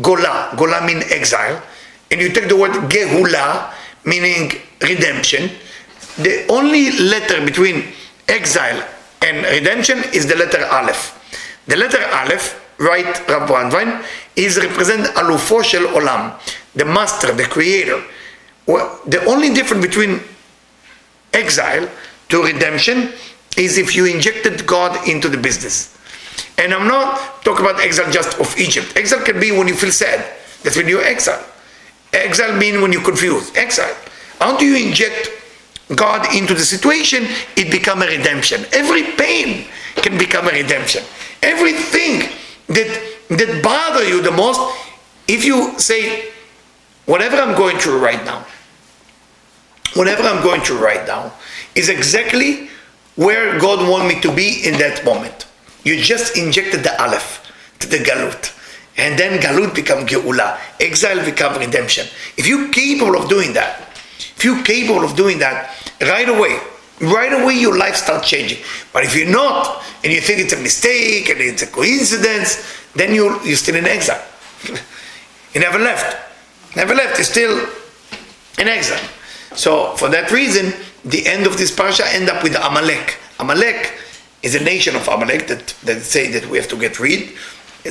gola, gola means exile, and you take the word gehula, meaning redemption, the only letter between exile and redemption is the letter aleph. The letter aleph, right, Rav Brandwein, is represent alufo shel olam, the master, the creator. The only difference between exile to redemption is if you injected God into the business. And I'm not talking about exile just of Egypt. Exile can be when you feel sad. That's when you exile. Exile means when you're confused. Exile. Do you inject God into the situation? It become a redemption. Every pain can become a redemption. Everything that that bother you the most, if you say, whatever I'm going through right now, whatever I'm going through right now, is exactly where God want me to be in that moment. You just injected the aleph to the galut. And then galut become geula. Exile become redemption. If you're capable of doing that, if you're capable of doing that, right away, right away your life starts changing. But if you're not, and you think it's a mistake and it's a coincidence, then you you're still in exile. you never left. Never left. You're still in exile. So for that reason, the end of this parsha end up with Amalek. Amalek is a nation of Amalek that, that say that we have to get rid.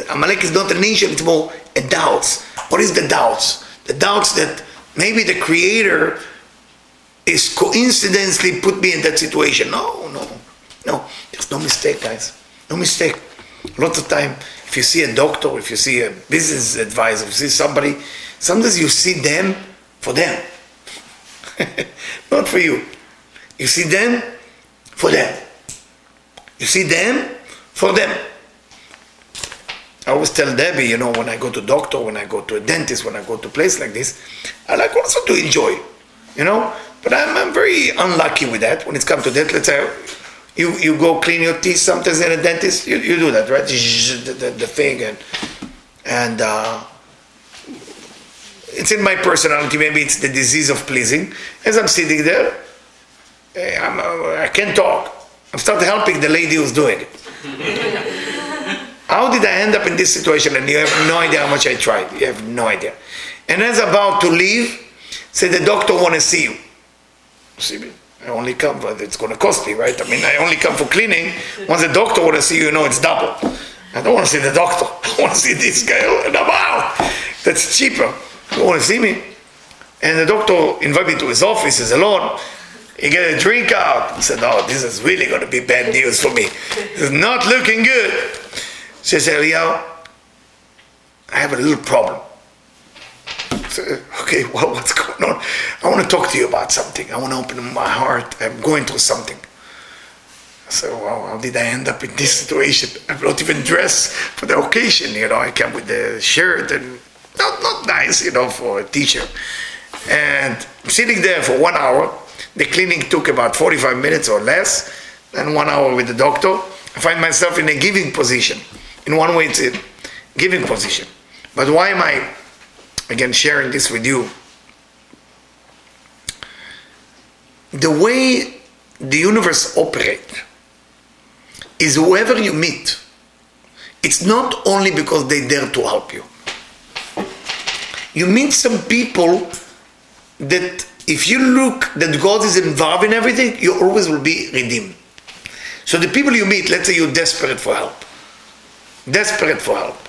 Amalek is not a nation, it's more a doubts. What is the doubts? The doubts that maybe the creator is coincidentally put me in that situation. No, no, no. There's no mistake, guys. No mistake. Lots of time, if you see a doctor, if you see a business advisor, if you see somebody, sometimes you see them for them. Not for you. You see them for them. You see them for them. I always tell Debbie, you know, when I go to doctor, when I go to a dentist, when I go to a place like this, I like also to enjoy, you know. But I'm, I'm very unlucky with that when it's come to that. Let's say you, you go clean your teeth sometimes in a dentist, you, you do that, right? The, the, the thing and and uh, it's in my personality. Maybe it's the disease of pleasing. As I'm sitting there, eh, I'm, uh, I can't talk. I'm starting helping the lady who's doing it. how did I end up in this situation? And you have no idea how much I tried. You have no idea. And as about to leave, say the doctor want to see you. See me? I only come, but it's going to cost me, right? I mean, I only come for cleaning. Once the doctor want to see you, you know it's double. I don't want to see the doctor. I want to see this guy, oh, and I'm out. That's cheaper. You want to see me? And the doctor invited me to his office, he's alone. He get a drink out. He said, oh, this is really going to be bad news for me. It's not looking good. She said, I have a little problem. Okay, well, what's going on? I want to talk to you about something. I want to open my heart. I'm going through something. I said, well, how did I end up in this situation? I'm not even dressed for the occasion. You know, I came with the shirt and not, not nice, you know, for a teacher. And I'm sitting there for one hour, the cleaning took about 45 minutes or less, and one hour with the doctor. I find myself in a giving position. In one way, it's a giving position. But why am I, again, sharing this with you? The way the universe operates is whoever you meet, it's not only because they dare to help you you meet some people that if you look that God is involved in everything, you always will be redeemed. So the people you meet, let's say you're desperate for help. Desperate for help.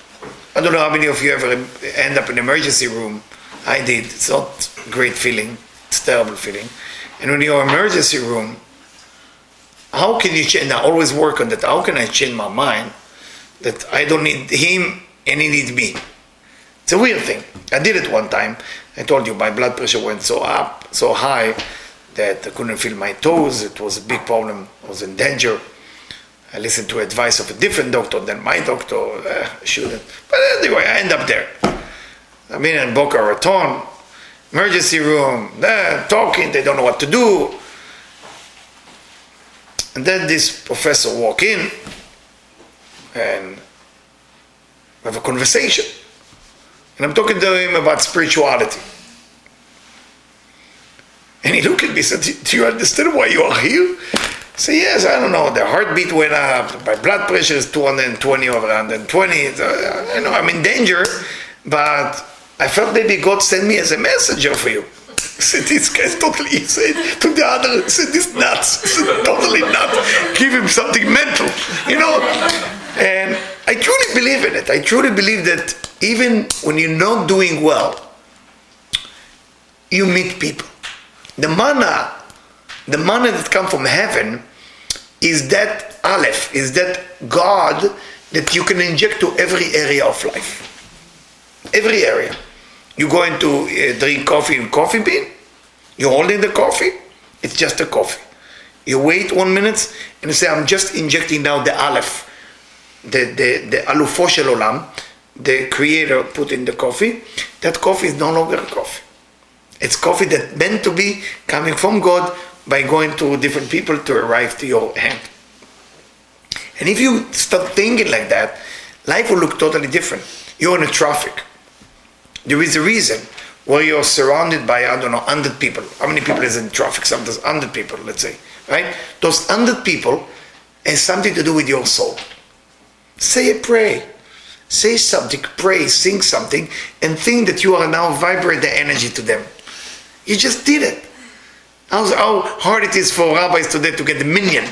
I don't know how many of you ever end up in emergency room. I did. It's not great feeling. It's terrible feeling. And when you're in emergency room, how can you change? I always work on that. How can I change my mind that I don't need him and he needs me? It's a weird thing. I did it one time. I told you my blood pressure went so up, so high, that I couldn't feel my toes. It was a big problem. I was in danger. I listened to advice of a different doctor than my doctor. Uh, shouldn't. But anyway, I end up there. I mean, in Boca Raton, emergency room, uh, talking. They don't know what to do. And then this professor walk in and have a conversation. And I'm talking to him about spirituality. And he looked at me and said, Do you understand why you are here? Said, Yes, I don't know. The heartbeat went up. My blood pressure is 220 over 120. So, I know I'm in danger, but I felt maybe God sent me as a messenger for you. Said, This guy's totally insane. To the other, said, This nuts. Said, Totally nuts. Give him something mental, you know? And I truly believe in it. I truly believe that even when you're not doing well, you meet people. The manna, the manna that come from heaven, is that aleph, is that God that you can inject to every area of life. Every area. You're going to uh, drink coffee in coffee bean. You're holding the coffee. It's just a coffee. You wait one minute and you say, I'm just injecting now the aleph the, the, the alufo olam, the creator put in the coffee, that coffee is no longer coffee. It's coffee that meant to be coming from God by going to different people to arrive to your hand. And if you start thinking like that, life will look totally different. You're in a traffic. There is a reason where you're surrounded by, I don't know, 100 people. How many people is in traffic? Sometimes 100 people, let's say, right? Those 100 people has something to do with your soul. Say a prayer. Say something, pray, sing something, and think that you are now vibrate the energy to them. You just did it. How, how hard it is for rabbis today to get the minyan.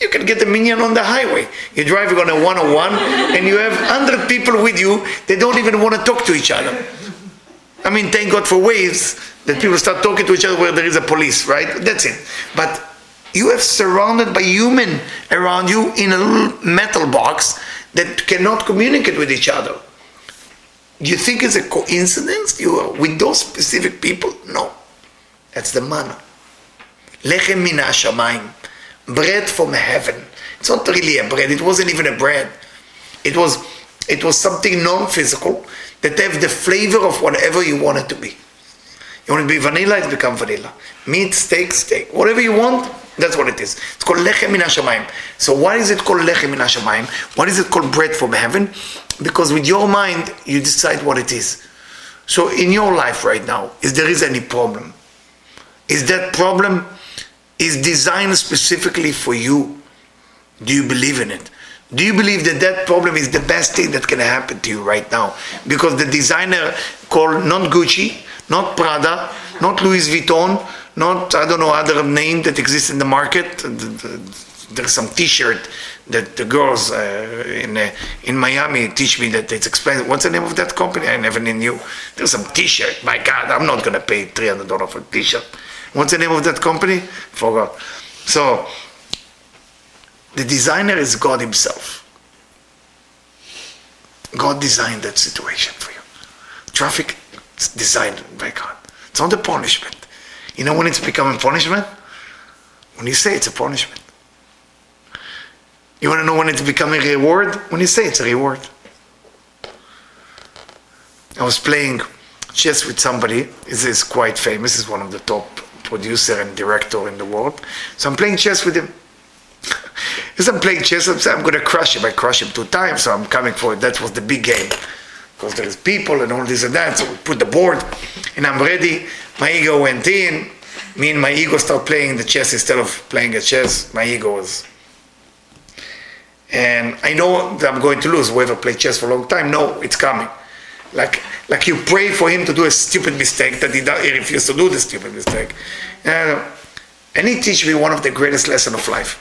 You can get the minyan on the highway. You're driving on a 101 and you have 100 people with you, they don't even want to talk to each other. I mean, thank God for Waze that people start talking to each other where there is a police, right? That's it. But you have surrounded by human around you in a little metal box that cannot communicate with each other. Do you think it's a coincidence you are with those specific people? No. That's the manna. Lechem min shamayim. Bread from heaven. It's not really a bread. It wasn't even a bread. It was, it was something non-physical that have the flavor of whatever you want it to be. You want it to be vanilla, it become vanilla. Meat, steak, steak. Whatever you want, that's what it is. It's called lechem min hashamayim. So why is it called lechem min hashamayim? Why is it called bread from heaven? Because with your mind, you decide what it is. So in your life right now, is there is any problem? Is that problem is designed specifically for you? Do you believe in it? Do you believe that that problem is the best thing that can happen to you right now? Because the designer called not Gucci, not Prada, not Louis Vuitton, not I don't know other name that exists in the market. There's some T-shirt that the girls uh, in uh, in Miami teach me that it's expensive. What's the name of that company? I never knew. There's some T-shirt. My God, I'm not gonna pay three hundred dollars for a T-shirt. What's the name of that company? Forgot. So the designer is God Himself. God designed that situation for you. Traffic is designed by God. It's not a punishment. You know when it's becoming punishment? When you say it's a punishment. You want to know when it's becoming a reward? When you say it's a reward. I was playing chess with somebody. This is quite famous. He's one of the top producer and director in the world. So I'm playing chess with him. As I'm playing chess, I'm I'm going to crush him. I crush him two times, so I'm coming for it. That was the big game. Because there's people and all this and that. So we put the board, and I'm ready. My ego went in. Me and my ego start playing the chess instead of playing a chess. My ego was. And I know that I'm going to lose. Whoever played chess for a long time, no, it's coming. Like, like you pray for him to do a stupid mistake that he, he refused to do the stupid mistake. Uh, and he teach me one of the greatest lessons of life.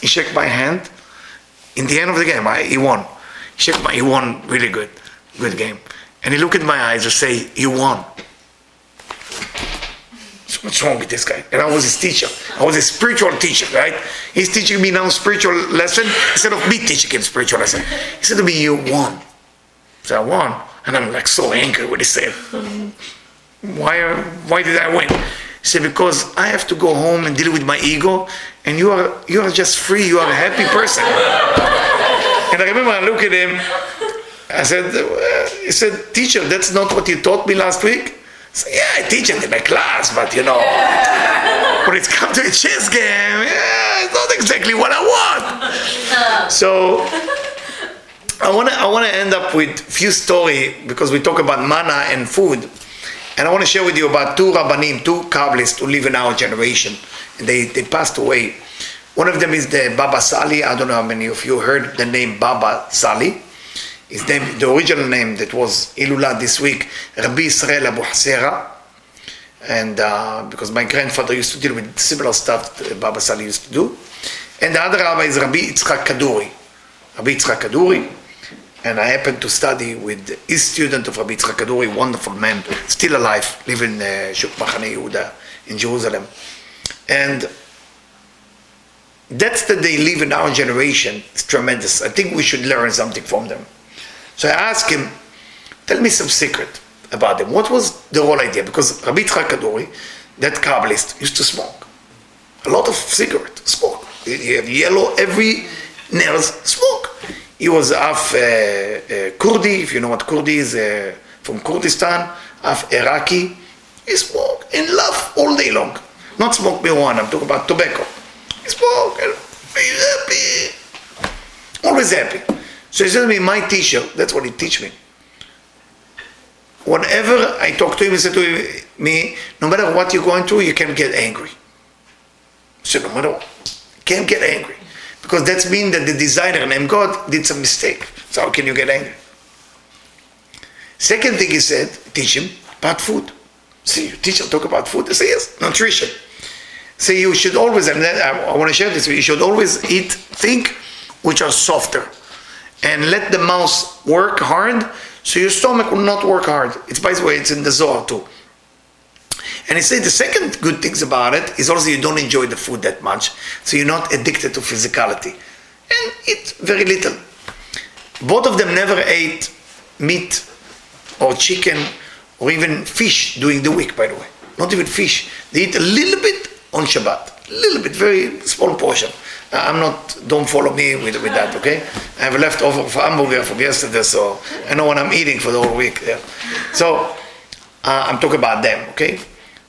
He shook my hand. In the end of the game, I, he won. He shook my, he won really good, good game. And he looked in my eyes and say, "You won." So what's wrong with this guy? And I was his teacher. I was a spiritual teacher, right? He's teaching me now spiritual lesson instead of me teaching him spiritual lesson. He said to me, "You won." So I won, and I'm like so angry he said, "Why? Why did I win?" He said, "Because I have to go home and deal with my ego, and you are you are just free. You are a happy person." and I remember I look at him. I said, "He said, teacher, that's not what you taught me last week." So yeah, I teach it in my class, but you know, when it's come to a chess game, yeah, it's not exactly what I want. So I want to I want to end up with a few story because we talk about mana and food, and I want to share with you about two rabbanim, two kabbalists who live in our generation. They they passed away. One of them is the Baba Sali. I don't know how many of you heard the name Baba Sali. His name, the original name that was Ilula this week, Rabbi Israel Abu Hasera. And uh, because my grandfather used to deal with similar stuff that Baba Sali used to do. And the other rabbi is Rabbi Yitzchak Kaduri. Rabbi Yitzchak Kaduri. And I happened to study with his student of Rabbi Yitzchak Kaduri, wonderful man, still alive, living in uh, Shuk Machane Yehuda in Jerusalem. And that's that they live in our generation. It's tremendous. I think we should learn something from them. So I asked him, tell me some secret about them. What was the whole idea? Because Rabbi Yitzchak Kaduri, that Kabbalist, used to smoke. A lot of cigarette, smoke. You have yellow, every nails, smoke. He was half uh, uh, Kurdi, if you know what Kurdi is, uh, from Kurdistan, half Iraqi. He smoked and laughed all day long. Not smoke marijuana, I'm talking about tobacco. He smoked and he's happy. Always happy. So he said to me, my teacher, that's what he teach me. Whenever I talk to him, he said to me, no matter what you're going through, you can't get angry. So no matter what, can't get angry. Because that's mean that the designer named God did some mistake. So how can you get angry? Second thing he said, teach him about food. See, you teach him talk about food. I say yes, nutrition. See, you should always, and I, want to share this. You should always eat, think, which are softer, and let the mouth work hard, so your stomach will not work hard. It's by the way, it's in the Zohar too. And he said the second good things about it is also you don't enjoy the food that much, so you're not addicted to physicality, and eat very little. Both of them never ate meat or chicken or even fish during the week, by the way. Not even fish. They eat a little bit on Shabbat, a little bit, very small portion. I'm not, don't follow me with, with that, okay? I have leftover for hamburger from yesterday, so I know what I'm eating for the whole week. Yeah. So, uh, I'm talking about them, okay?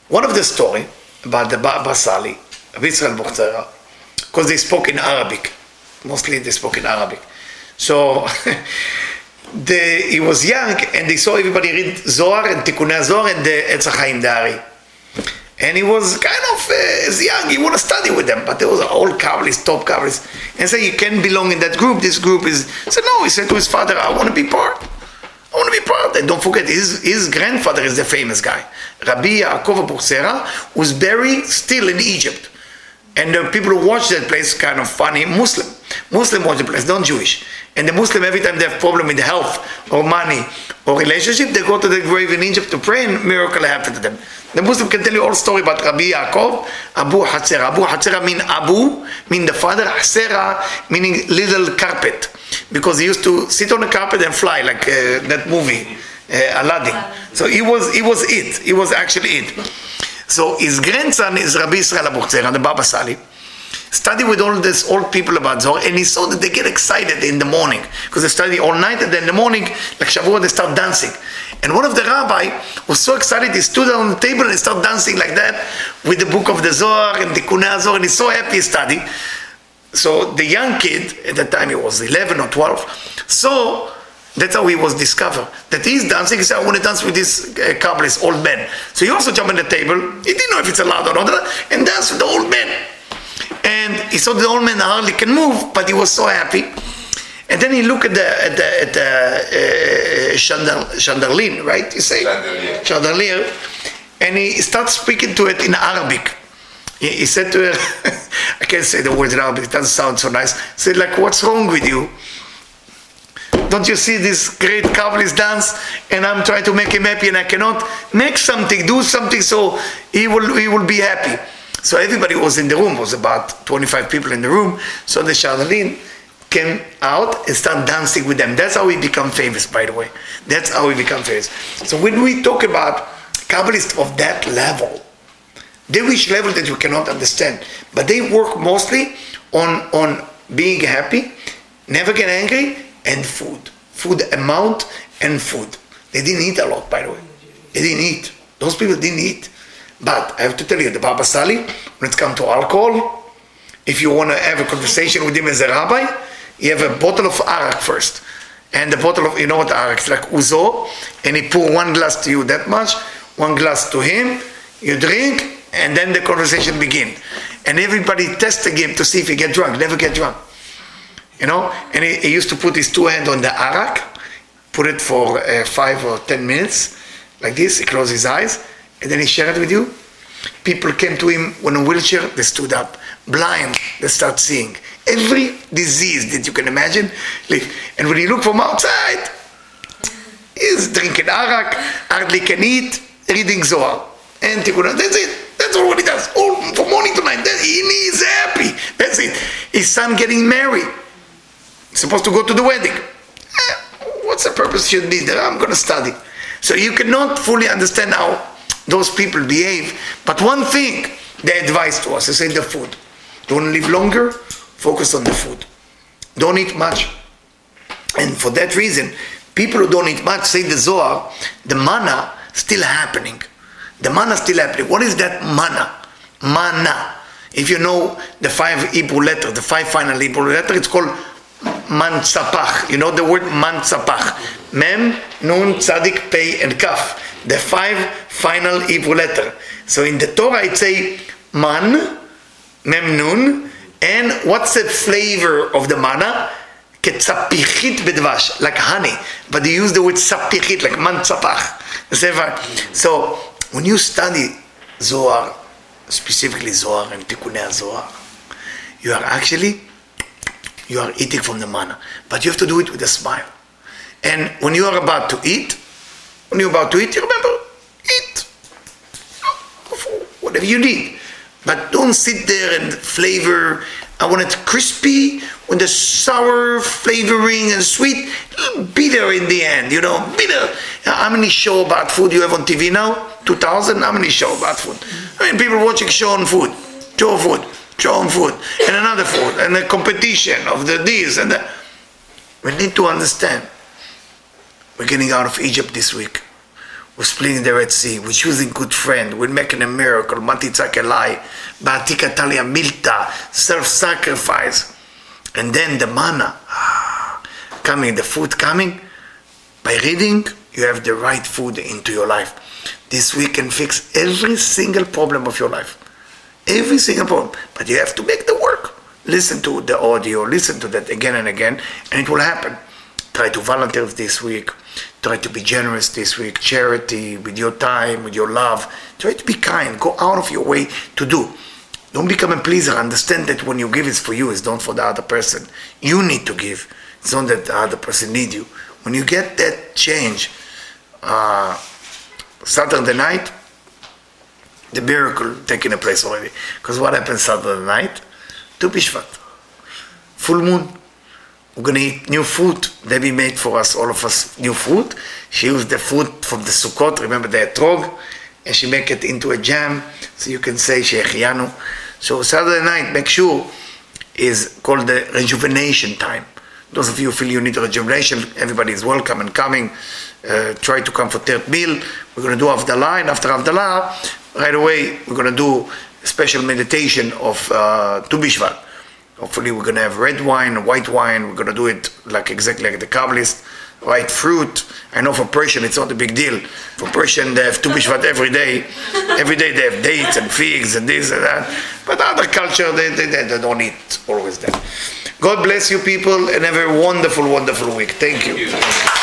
One of the story about the Basali of Israel Bukhara, because they spoke in Arabic. Mostly they spoke in Arabic. So the, he was young and they saw everybody read Zohar and Tikkunei Zohar and the Etz HaChaim Dari. And he was kind of uh, young, he wanted to study with them, but there was all Kabbalists, top Kabbalists. And said, so you can't belong in that group, this group is... So no, he said to his father, I want to be part. Want to be part. Don't forget, his, his grandfather is the famous guy. Rabbi Yaakov Abuchzera was buried still in Egypt. And the people who watch that place kind of funny, Muslim. Muslim watch the place, not Jewish. And the Muslim, every time they have problem with health or money or relationship, they go to the grave in Egypt to pray and miracle happen to them. The Muslim can tell you all story about Rabbi Yaakov, Abu Hatzera. Abu Hatzera mean Abu, mean the father, Hatzera meaning little carpet because he used to sit on a carpet and fly like uh, that movie uh, Aladdin. So he was he was it. He was actually it. So his grandson is Rabbi Israel Abuchzera, the Baba Sali. Study with all these old people about Zohar, and he saw that they get excited in the morning because they study all night, and then in the morning, like Shavuot, they start dancing. And one of the rabbi was so excited, he stood on the table and started dancing like that with the book of the Zohar and Tikkunei Zohar, and he's so happy he studied. So the young kid, at that time he was 11 or 12, so that's how he was discovered. That he's dancing, he said, I want to dance with this uh, Kabbalist old man. So he also jumped on the table, he didn't know if it's allowed or not, and danced with the old man. And he saw the old man hardly can move, but he was so happy. And then he looked at the at the, at the uh, chandel, chandelier, right? You say Chandelier. chandelier, and he starts speaking to it in Arabic. He, he said to her, I can't say the words in Arabic; it doesn't sound so nice. He said, like, what's wrong with you? Don't you see this great Kabbalist dance? And I'm trying to make him happy, and I cannot make something, do something, so he will he will be happy. So everybody was in the room. was about 25 people in the room. So the chandelier came out and started dancing with them. That's how we become famous, by the way. That's how we become famous. So when we talk about Kabbalists of that level, they reach level that you cannot understand. But they work mostly on, on being happy, never get angry, and food. Food amount and food. They didn't eat a lot, by the way. They didn't eat. Those people didn't eat. But I have to tell you, the Baba Sali, when it comes to alcohol, if you want to have a conversation with him as a rabbi, you have a bottle of arak first. And the bottle of, you know what arak is like ouzo, and he pour one glass to you that much, one glass to him, you drink, and then the conversation begin. And everybody test the game to see if he get drunk, never get drunk. You know, and he, he used to put his two hands on the arak, put it for uh, five or ten minutes, like this, he closed his eyes, and then he share it with you. People came to him in a wheelchair, they stood up. Blind, they start seeing. Every disease that you can imagine. Like, and when you look from outside, he's drinking arak, hardly can eat, reading Zohar. And Tikkun, that's it. That's all what he does. All from morning to night. That, he is happy. That's it. His son getting married. He's supposed to go to the wedding. Eh, what's the purpose should be there? I'm going to study. So you cannot fully understand how those people behave. But one thing they advise to us, they say the food. To live longer? Focus on the food. Don't eat much. And for that reason, people who don't eat much say the Zohar, the manna still happening. The manna still happening. What is that manna? Manna. If you know the five Hebrew letters, the five final Hebrew letters, it's called Mansapach. You know the word Mansapach. Mem, Nun, Tzadik, Pei, and Kaf. The five final Hebrew letters. So in the Torah it say Man, Mem, Nun, and what's the flavor of the manna? Ketzapichit bedvash, like honey, but they use the word צפיחית, like man So, when you study Zohar, specifically Zohar and Tikkunei Zohar, you are actually, you are eating from the manna, but you have to do it with a smile. And when you are about to eat, when you're about to eat, you remember, eat oh, whatever you need but don't sit there and flavor I want it crispy with the sour flavoring and sweet, bitter in the end, you know, bitter. How many show about food you have on TV now? 2000? How many show about food? I mean, people watching show on food, show food, show on food, and another food, and the competition of the this and that. We need to understand. We're getting out of Egypt this week. We're splitting the Red Sea. We're choosing good friend. We're making a miracle. Matitzakelai, Ba'atika Talia Milta, self-sacrifice. And then the manna ah, coming, the food coming. By reading, you have the right food into your life. This week can fix every single problem of your life. Every single problem. But you have to make the work. Listen to the audio, listen to that again and again, and it will happen. Try to volunteer this week Try to be generous this week. Charity with your time, with your love. Try to be kind. Go out of your way to do. Don't become a pleaser. Understand that when you give, it's for you. It's not for the other person. You need to give. It's not that the other person need you. When you get that change, uh, Saturday night, the miracle taking place already. Because what happens Saturday night? Tu Bishvat. Full moon. We're to eat new food. Debbie made for us, all of us, new food. She used the food from the Sukkot, remember the etrog, and she make it into a jam, so you can say Shehecheyanu. So Saturday night, make sure, is called the rejuvenation time. Those of you feel you need a rejuvenation, everybody is welcome and coming. Uh, try to come for third meal. We're to do Havdalah, and after Havdalah, right away, we're to do special meditation of uh, Bishvat. Hopefully, we're to have red wine, white wine. We're to do it like exactly like the Kabbalist. White fruit. I know for Persian it's not a big deal. For Persian they have Tu Bishvat every day. Every day they have dates and figs and this and that. But other culture they, they, they don't eat always that. God bless you people and have a wonderful, wonderful week. Thank you. Thank you.